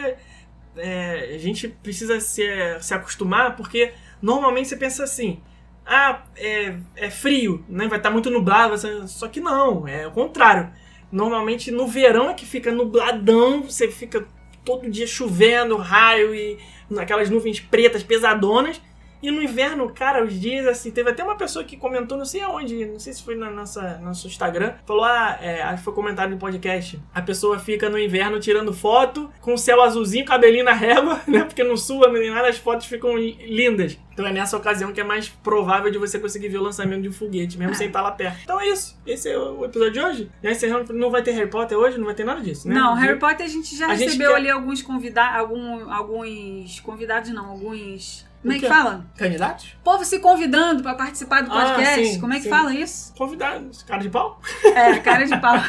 é, a gente precisa se, se acostumar, porque normalmente você pensa assim, ah, é, é frio, né, vai estar muito nublado, só que não, é o contrário. Normalmente no verão é que fica nubladão, você fica todo dia chovendo, raio e aquelas nuvens pretas pesadonas. E no inverno, cara, os dias assim, teve até uma pessoa que comentou, não sei aonde, não sei se foi na nossa nosso Instagram, falou: "Ah, é, acho que foi comentário no podcast. A pessoa fica no inverno tirando foto com o céu azulzinho, cabelinho na régua, né? Porque no sul nem nada as fotos ficam li- lindas. Então é nessa ocasião que é mais provável de você conseguir ver o lançamento de um foguete, mesmo É. sem estar lá perto. Então é isso. Esse é o episódio de hoje. Já encerrando, não vai ter Harry Potter hoje, não vai ter nada disso, né? Não, Harry Potter a gente já A gente recebeu quer- ali alguns convidados, algum, alguns convidados não, alguns... Como é que fala? Candidatos? Povo se convidando pra participar do Ah, podcast. sim, Como é que sim. fala isso? Convidados. Cara de pau? É, cara de pau.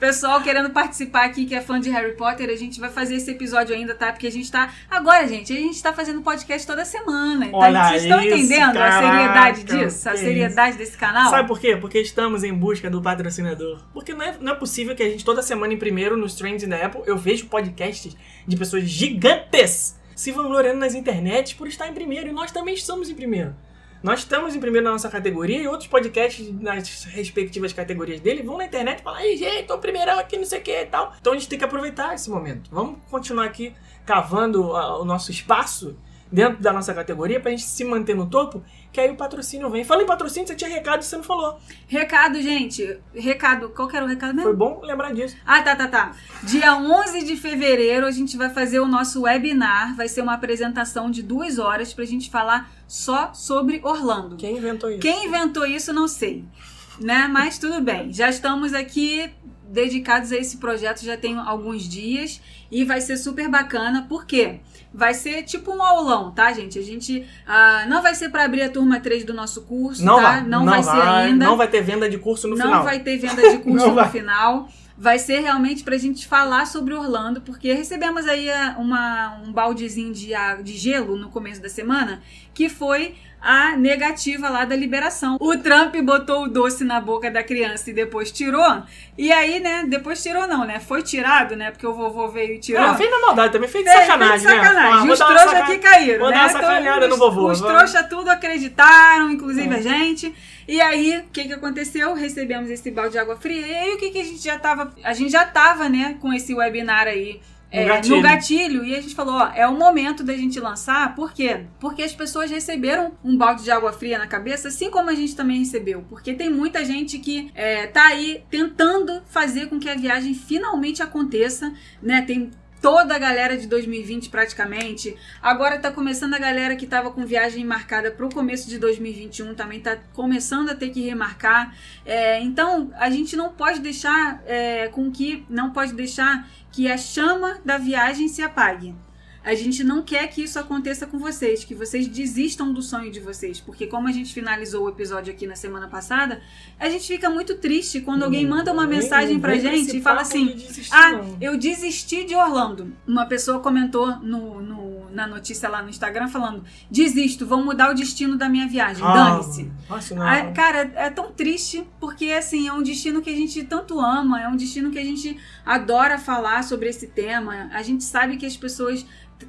Pessoal querendo participar aqui que é fã de Harry Potter, a gente vai fazer esse episódio ainda, tá? Porque a gente tá. Agora, gente, a gente tá fazendo podcast toda semana. Então, Olha vocês estão isso, entendendo a caraca, seriedade disso? A seriedade desse canal? Sabe por quê? Porque estamos em busca do patrocinador. Porque não é, não é possível que a gente toda semana em primeiro nos trends da Apple eu vejo podcasts de pessoas gigantes se vangloriando nas internets por estar em primeiro. E nós também estamos em primeiro. Nós estamos em primeiro na nossa categoria e outros podcasts nas respectivas categorias dele vão na internet e falam, ei, gente, tô primeirão aqui, não sei o que e tal. Então a gente tem que aproveitar esse momento. Vamos continuar aqui cavando ah, o nosso espaço dentro da nossa categoria pra gente se manter no topo, que aí o patrocínio vem. Fala em patrocínio, você tinha recado e você não falou. Recado, gente. Recado. Qual que era o recado mesmo? Foi bom lembrar disso. Ah, tá, tá, tá. Dia 11 de fevereiro a gente vai fazer o nosso webinar. Vai ser uma apresentação de duas horas pra gente falar só sobre Orlando. Quem inventou isso? Quem inventou isso, não sei. Né? Mas tudo bem. Já estamos aqui dedicados a esse projeto já tem alguns dias e vai ser super bacana. Por quê? Vai ser tipo um aulão, tá, gente? A gente ah, não vai ser para abrir a turma 3 do nosso curso, Não tá? vai. Não, vai, ser ainda. Não vai ter venda de curso no não final. vai ter venda de curso Não no vai. final. Vai ser realmente pra gente falar sobre Orlando, porque recebemos aí ah, uma, um baldezinho de, a- de gelo no começo da semana, que foi a negativa lá da liberação. O Trump botou o doce na boca da criança e depois tirou. E aí, né, depois tirou não, né? Foi tirado, né? Porque o vovô veio e tirou. Ah, fez na maldade também, fez de sacanagem, fez de sacanagem. né? Ah, os trouxas aqui caíram, vou né? dar uma sacaneada Então, no vovô. Os, os trouxas tudo acreditaram, inclusive É. a gente. E aí, o que que aconteceu? Recebemos esse balde de água fria. E aí, o que que a gente já tava... A gente já tava, né, com esse webinar aí No é, gatilho. no gatilho. E a gente falou, ó, é o momento da gente lançar. Por quê? Porque as pessoas receberam um balde de água fria na cabeça, assim como a gente também recebeu. Porque tem muita gente que é, tá aí tentando fazer com que a viagem finalmente aconteça, né? Tem toda a galera de 2020 praticamente. Agora tá começando a galera que tava com viagem marcada pro começo de 2021 também tá começando a ter que remarcar. É, então a gente não pode deixar é, com que não pode deixar que a chama da viagem se apague. A gente não quer que isso aconteça com vocês, que vocês desistam do sonho de vocês, porque como a gente finalizou o episódio aqui na semana passada, a gente fica muito triste quando alguém manda uma mensagem pra gente e fala assim: desistir, ah, não. eu desisti de Orlando. Uma pessoa comentou no, no- na notícia lá no Instagram falando: desisto, vou mudar o destino da minha viagem, Ah, dane-se. Ah, cara, é tão triste porque assim é um destino que a gente tanto ama, é um destino que a gente adora falar sobre esse tema. A gente sabe que as pessoas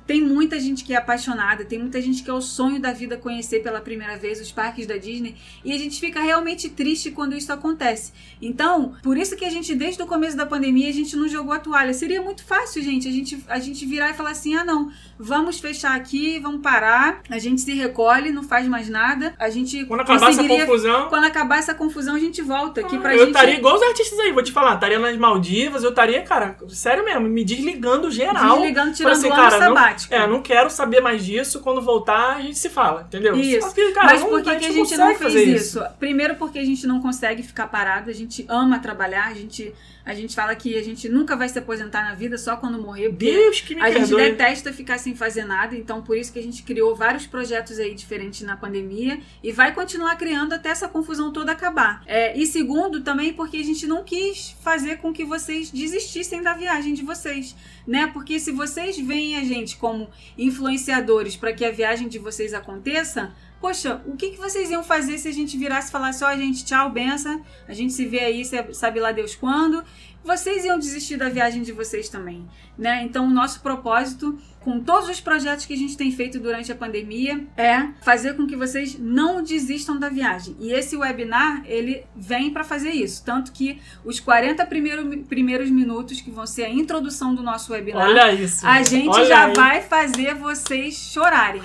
tem muita gente que é apaixonada, tem muita gente que é o sonho da vida conhecer pela primeira vez os parques da Disney e a gente fica realmente triste quando isso acontece. Então, por isso que a gente desde o começo da pandemia a gente não jogou a toalha. Seria muito fácil, gente, a gente a gente virar e falar assim: "Ah, não, vamos fechar aqui, vamos parar". A gente se recolhe, não faz mais nada. A gente Quando acabar essa confusão, quando acabar essa confusão, a gente volta aqui pra eu gente. estaria igual os artistas aí, vou te falar. Estaria nas Maldivas, eu estaria, cara, sério mesmo, me desligando geral. Desligando, tirando Falei o assim, cara, não- sabático. É, não quero saber mais disso. Quando voltar, a gente se fala, entendeu? Isso. Só que, cara, Mas por que, que a gente não fez fazer isso? Primeiro porque a gente não consegue ficar parado, a gente ama trabalhar, a gente A gente fala que a gente nunca vai se aposentar na vida só quando morrer, porque Deus que me a gente perdoe. detesta ficar sem fazer nada, então por isso que a gente criou vários projetos aí diferentes na pandemia e vai continuar criando até essa confusão toda acabar. É, e segundo, também porque a gente não quis fazer com que vocês desistissem da viagem de vocês, né? Porque se vocês veem a gente como influenciadores para que a viagem de vocês aconteça, Poxa, o que, que vocês iam fazer se a gente virasse e falasse, ó, gente, tchau, benção, a gente se vê aí, sabe lá Deus quando? Vocês iam desistir da viagem de vocês também, né? Então, o nosso propósito com todos os projetos que a gente tem feito durante a pandemia é fazer com que vocês não desistam da viagem. E esse webinar, ele vem para fazer isso. Tanto que os 40 primeiro, primeiros minutos, que vão ser a introdução do nosso webinar, Olha isso. a gente Olha já aí. vai fazer vocês chorarem.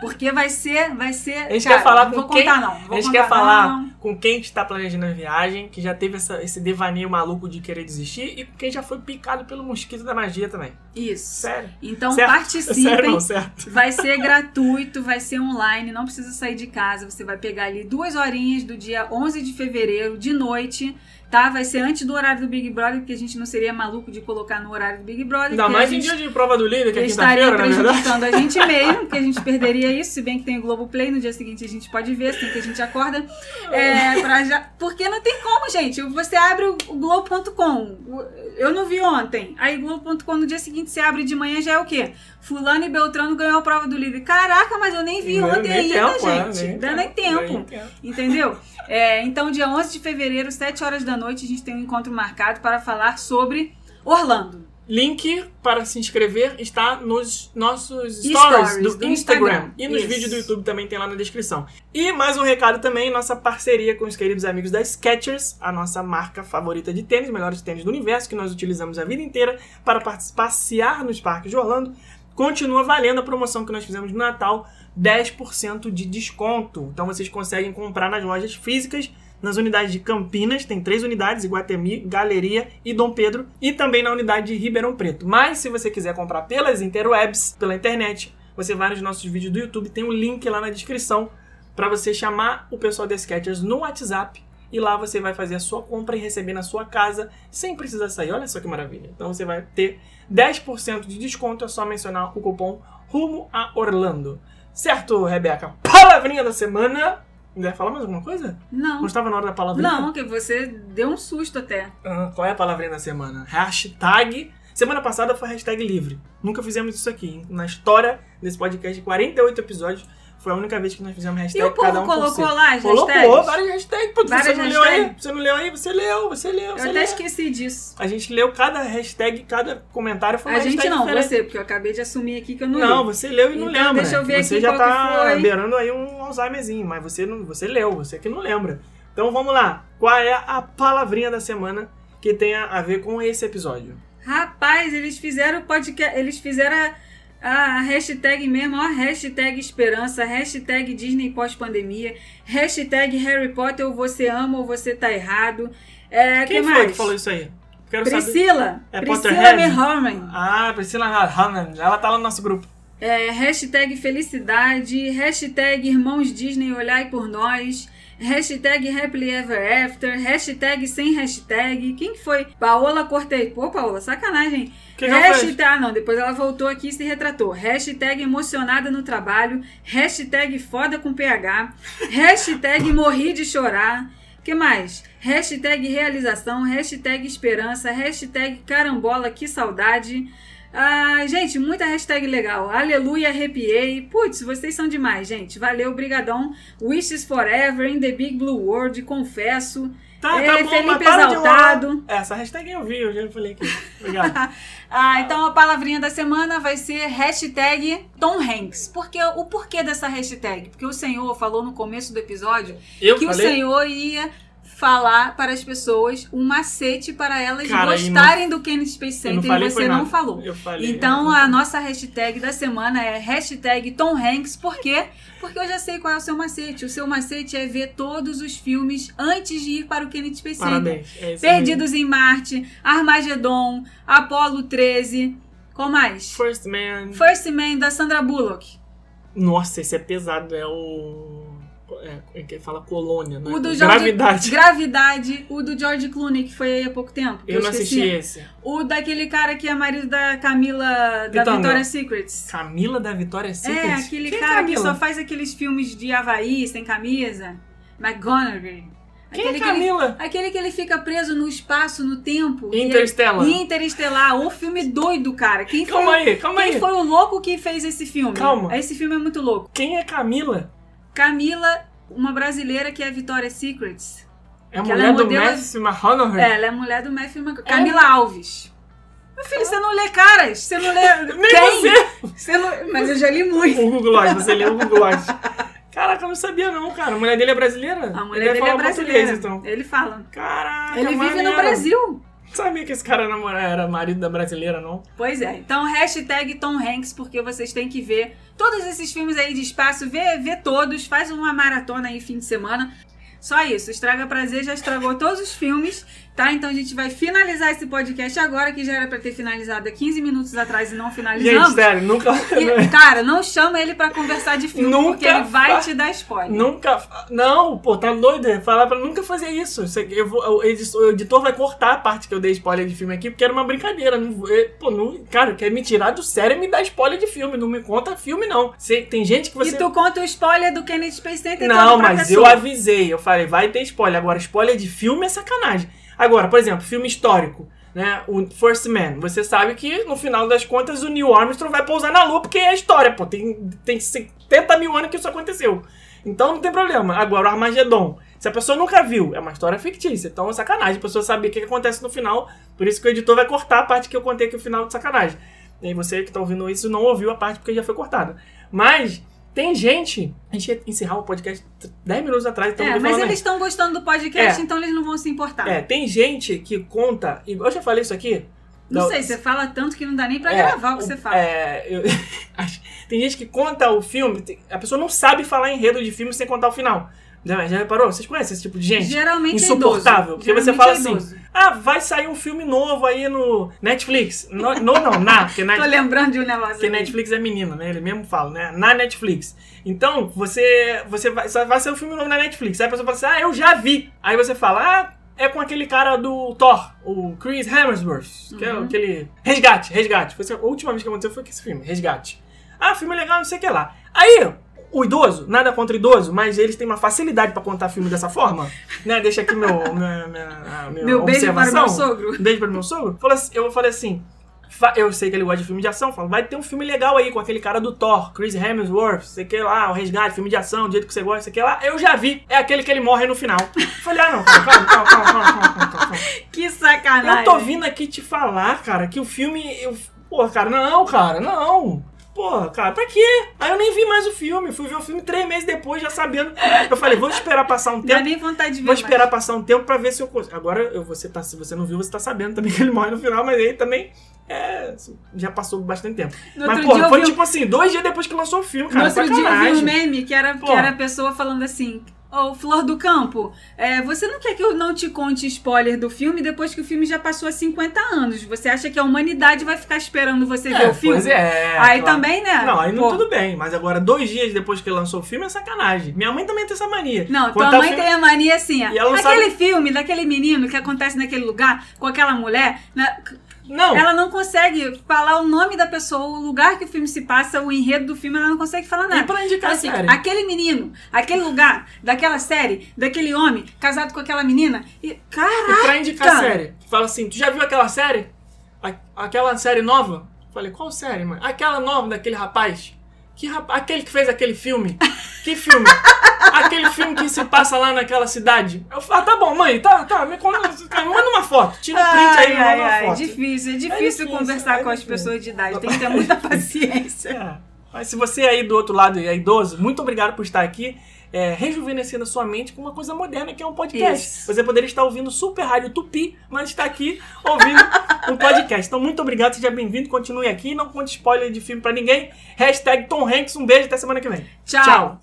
Porque vai ser. Vai ser A gente cara, quer falar não com vou quem, contar, não. não vou a gente contar, quer falar não, não. com quem está planejando a viagem, que já teve essa- esse devaneio maluco de querer desistir e com quem já foi picado pelo mosquito da magia também. Isso. Sério. Então Certo? participem. Certo. Vai ser gratuito, vai ser online, não precisa sair de casa. Você vai pegar ali duas horinhas do dia 11 de fevereiro, de noite, tá? Vai ser antes do horário do Big Brother, porque a gente não seria maluco de colocar no horário do Big Brother. Ainda mais em dia de prova do líder, que é estaria verdade. prejudicando a gente mesmo, que a gente perderia isso, se bem que tem o Globoplay, no dia seguinte a gente pode ver, assim que a gente acorda. É, pra já... Porque não tem como, gente. Você abre o Globo.com. Eu não vi ontem. Aí Globo.com no dia seguinte você abre de manhã já é o quê? Fulano e Beltrano ganhou a prova do líder. Caraca, mas eu nem vi ontem nem ainda, tempo, é, gente. Dá nem tempo. tempo. Entendeu? É, então, dia 11 de fevereiro, 7 horas da noite, a gente tem um encontro marcado para falar sobre Orlando. Link para se inscrever está nos nossos stories, Stories do, Instagram. Instagram. E nos Isso. vídeos do YouTube também tem lá na descrição. E mais um recado também, nossa parceria com os queridos amigos da Skechers, a nossa marca favorita de tênis, melhores tênis do universo, que nós utilizamos a vida inteira para passear nos parques de Orlando. Continua valendo a promoção que nós fizemos no Natal, 10% de desconto. Então vocês conseguem comprar nas lojas físicas nas unidades de Campinas, tem três unidades, Iguatemi, Galeria e Dom Pedro, e também na unidade de Ribeirão Preto. Mas se você quiser comprar pelas interwebs, pela internet, você vai nos nossos vídeos do YouTube, tem um link lá na descrição para você chamar o pessoal da Skechers no WhatsApp e lá você vai fazer a sua compra e receber na sua casa sem precisar sair. Olha só que maravilha. Então você vai ter 10% de desconto, é só mencionar o cupom Rumo a Orlando. Certo, Rebeca? Palavrinha da semana. Ia falar mais alguma coisa? Não. Não estava na hora da palavrinha? Não, que você deu um susto até. Ah, qual é a palavrinha da semana? Hashtag. Semana passada foi hashtag livre. Nunca fizemos isso aqui. hein? Na história desse podcast de 48 episódios, foi a única vez que nós fizemos E hashtag o povo cada um colocou lá as Colocou hashtags? várias hashtags. Pô, Várias você não leu aí? Você não leu aí? Você leu, você leu, Eu você até leu. esqueci disso. A gente leu cada hashtag, cada comentário foi uma A gente não, diferente. você, porque eu acabei de assumir aqui que eu não, Não, li. você leu e não Então, lembra. deixa eu ver você aqui já qual tá beirando aí um Alzheimerzinho, mas você não, você leu, você que não lembra. Então vamos lá. Qual é a palavrinha da semana que tem a a ver com esse episódio? Rapaz, eles fizeram o podcast. Eles fizeram a, a hashtag mesmo, ó. Hashtag esperança, hashtag Disney pós-pandemia, hashtag Harry Potter ou você ama ou você tá errado. É, Quem que foi mais? que falou isso aí? Quero saber. Priscila. É Priscila Potterhead? Ah, Priscila Hammond. Ela tá lá no nosso grupo. É, hashtag felicidade, hashtag irmãos Disney olhai por nós, hashtag happily ever after, hashtag sem hashtag. Quem que foi? Paola Cortei. Pô, Paola, sacanagem. Que hashtag, ah, não, depois ela voltou aqui e se retratou. Hashtag emocionada no trabalho, hashtag foda com PH, hashtag morri de chorar. que mais? Hashtag realização, hashtag esperança, hashtag carambola, que saudade. Ah, gente, muita hashtag legal. Aleluia, arrepiei. Putz, vocês são demais, gente. Valeu, brigadão. Wishes forever, in the big blue world, confesso. Tá, É, tá bom, Felipe Exaltado. enrolar. Essa hashtag eu vi, eu já falei aqui. Obrigado. Ah, então a palavrinha da semana vai ser hashtag Tom Hanks. Porque, o porquê dessa hashtag? Porque o Senhor falou no começo do episódio Eu que falei? o Senhor ia falar para as pessoas um macete para elas Cara, gostarem do Kenneth Space não Center falei e você não nada. falou. Falei. Então a nossa hashtag da semana é hashtag Tom Hanks. Por quê? Porque eu já sei qual é o seu macete. O seu macete é ver todos os filmes antes de ir para o Kenneth Space Center. Parabéns. É. Perdidos em Marte, Armagedon, Apollo 13. Qual mais? First Man. First Man da Sandra Bullock. Nossa, esse é pesado. É o. É, é que fala colônia, né? O do George, Gravidade. Gravidade. O do George Clooney, que foi aí há pouco tempo. que Eu não esqueci. assisti esse. O daquele cara que é marido da Camila da Pitanga. Victoria's Secrets. Camila da Vitória Secret? É, aquele Quem é cara que Camila? só faz aqueles filmes de Havaí, sem camisa. McGonagall. Quem é aquele, que ele, Camila? aquele que ele fica preso no espaço, no tempo. Interstellar. ele- Interestelar. O filme doido, cara. Quem foi, Calma aí, calma quem aí. foi o louco que fez esse filme? Calma. Esse filme é muito louco. Quem é Camila? Camila, uma brasileira que é Victoria's Secrets. É mulher é do modelo- Matthew McConaughey? É, ela é mulher do Matthew McConaughey. Camila Alves. Meu filho, você não lê caras. Você não lê... Nem Quem? você! Você não... Mas eu já li muito. O Google Glass, você leu o Google Glass. Caraca, eu não sabia não, cara. A mulher dele é brasileira? A Ele mulher deve dele é brasileira. então. Ele fala. Caraca, Ele vive maneiro. no Brasil. Sabia que esse cara era marido da brasileira, não? Pois é. Então, hashtag Tom Hanks, porque vocês têm que ver todos esses filmes aí de espaço, vê, vê todos, faz uma maratona aí fim de semana. Só isso, Estraga Prazer já estragou todos os filmes, tá? Então a gente vai finalizar esse podcast agora, que já era pra ter finalizado há 15 minutos atrás e não Gente, finalizamos. sério, nunca... E, cara, não chama ele pra conversar de filme, Nunca porque ele vai fa- te dar spoiler. Nunca. Não, pô, tá doido? é Falar pra nunca fazer isso. Eu vou- o, editor, vai cortar a parte que eu dei spoiler de filme aqui, porque era uma brincadeira. Não, é, pô, não, cara, quer me tirar do sério e me dar spoiler de filme. Não me conta filme, não. Cê- tem gente que você. E tu conta o spoiler do Kennedy Space Center Não, todo pra mas eu avisei. Eu falei, vai ter spoiler. Agora, spoiler de filme é sacanagem. Agora, por exemplo, filme histórico. Né, o First Man, você sabe que no final das contas o Neil Armstrong vai pousar na Lua porque é história, pô. Tem, tem 70 mil anos que isso aconteceu. Então não tem problema. Agora, o Armagedon, se a pessoa nunca viu, é uma história fictícia. Então é sacanagem a pessoa saber o que acontece no final. Por isso que o editor vai cortar a parte que eu contei aqui o final de sacanagem. E aí você que tá ouvindo isso não ouviu a parte porque já foi cortada. Mas tem gente. A gente ia encerrar o podcast 10 minutos atrás, então É, mas eles estão gostando do podcast, É. então eles não vão se importar. É, tem gente que conta. e Eu já falei isso aqui. Não Não, sei, você fala tanto que não dá nem pra É, gravar o que você fala. É, eu- tem gente que conta o filme, a pessoa não sabe falar enredo de filme sem contar o final. Já, já reparou? Vocês conhecem esse tipo de gente? Geralmente insuportável. é. Porque você Geralmente fala é assim, ah, vai sair um filme novo aí no Netflix. No, no não, na, porque Tô Netflix, lembrando de um negócio. porque. Netflix é menino, né? Ele mesmo fala, né? Na Netflix. Então, você, você vai, só vai ser um filme novo na Netflix. Aí a pessoa fala assim, ah, eu já vi. Aí você fala, ah, é com aquele cara do Thor, o Chris Hemsworth, que é Uhum. aquele... Resgate, Resgate. Foi a última vez que aconteceu foi com esse filme, Resgate. Ah, filme legal, não sei o que lá. Aí, o idoso, nada contra o idoso, mas eles têm uma facilidade para contar filme dessa forma, né? Deixa aqui meu minha, minha, minha meu beijo para o meu sogro. Beijo para o meu sogro. Assim, eu falei assim, eu sei que ele gosta de filme de ação, falo, vai ter um filme legal aí com aquele cara do Thor, Chris Hemsworth, sei que lá, o Resgate, filme de ação, do jeito que você gosta, sei que lá. Eu já vi, é aquele que ele morre no final. Falei, ah não, calma, calma, calma, calma, Que sacanagem. Eu tô vindo aqui te falar, cara, que o filme, eu, pô, cara, não, cara, não. Pô, cara, pra quê? Aí eu nem vi mais o filme. Fui ver o filme três meses depois, já sabendo. Eu falei, vou esperar passar um Não dá tempo. nem vontade de ver Vou mais. esperar passar um tempo pra ver se eu consigo. Agora, eu, você tá, se você não viu, você tá sabendo também que ele morre no final, mas aí também. É, já passou bastante tempo. No mas, pô, foi vi tipo assim, dois dias depois que lançou o filme, No cara. outro dia eu vi um meme que era, que era a pessoa falando assim: Ô, Flor do Campo, é, você não quer que eu não te conte spoiler do filme depois que o filme já passou há 50 anos? Você acha que a humanidade vai ficar esperando você ver o filme? Pois é. Aí claro. também, né? Não, aí não Pô. tudo bem, mas agora dois dias depois que lançou o filme é sacanagem. Minha mãe também tem essa mania. Não, tua tá mãe filme- tem a mania assim, ó. Aquele sabe- filme daquele menino que acontece naquele lugar com aquela mulher, né, Não, ela não consegue falar o nome da pessoa, o lugar que o filme se passa, o enredo do filme, ela não consegue falar nada. E pra indicar assim, a série? Aquele menino, aquele lugar, daquela série, daquele homem casado com aquela menina. E, caraca! E pra indicar a série, fala assim: tu já viu aquela série? A- aquela série nova? Falei, qual série, mãe? Aquela nova daquele rapaz. Que rapaz? Aquele que fez aquele filme. Que filme? aquele filme que se passa lá naquela cidade. Eu falo, ah, tá bom, mãe, tá, tá, me, conta- manda uma foto. Tira um print aí e me manda uma foto. difícil, é difícil, difícil, conversar é com as difícil. pessoas de idade. Tem que ter muita paciência. É. Mas se você aí do outro lado é idoso, muito obrigado por estar aqui. É, rejuvenescendo a sua mente com uma coisa moderna que é um podcast. Isso. Você poderia estar ouvindo Super Rádio Tupi, mas está aqui ouvindo um podcast. Então, muito obrigado, seja bem-vindo, continue aqui. Não conte spoiler de filme pra ninguém. Hashtag Tom Hanks, um beijo, até semana que vem. Tchau.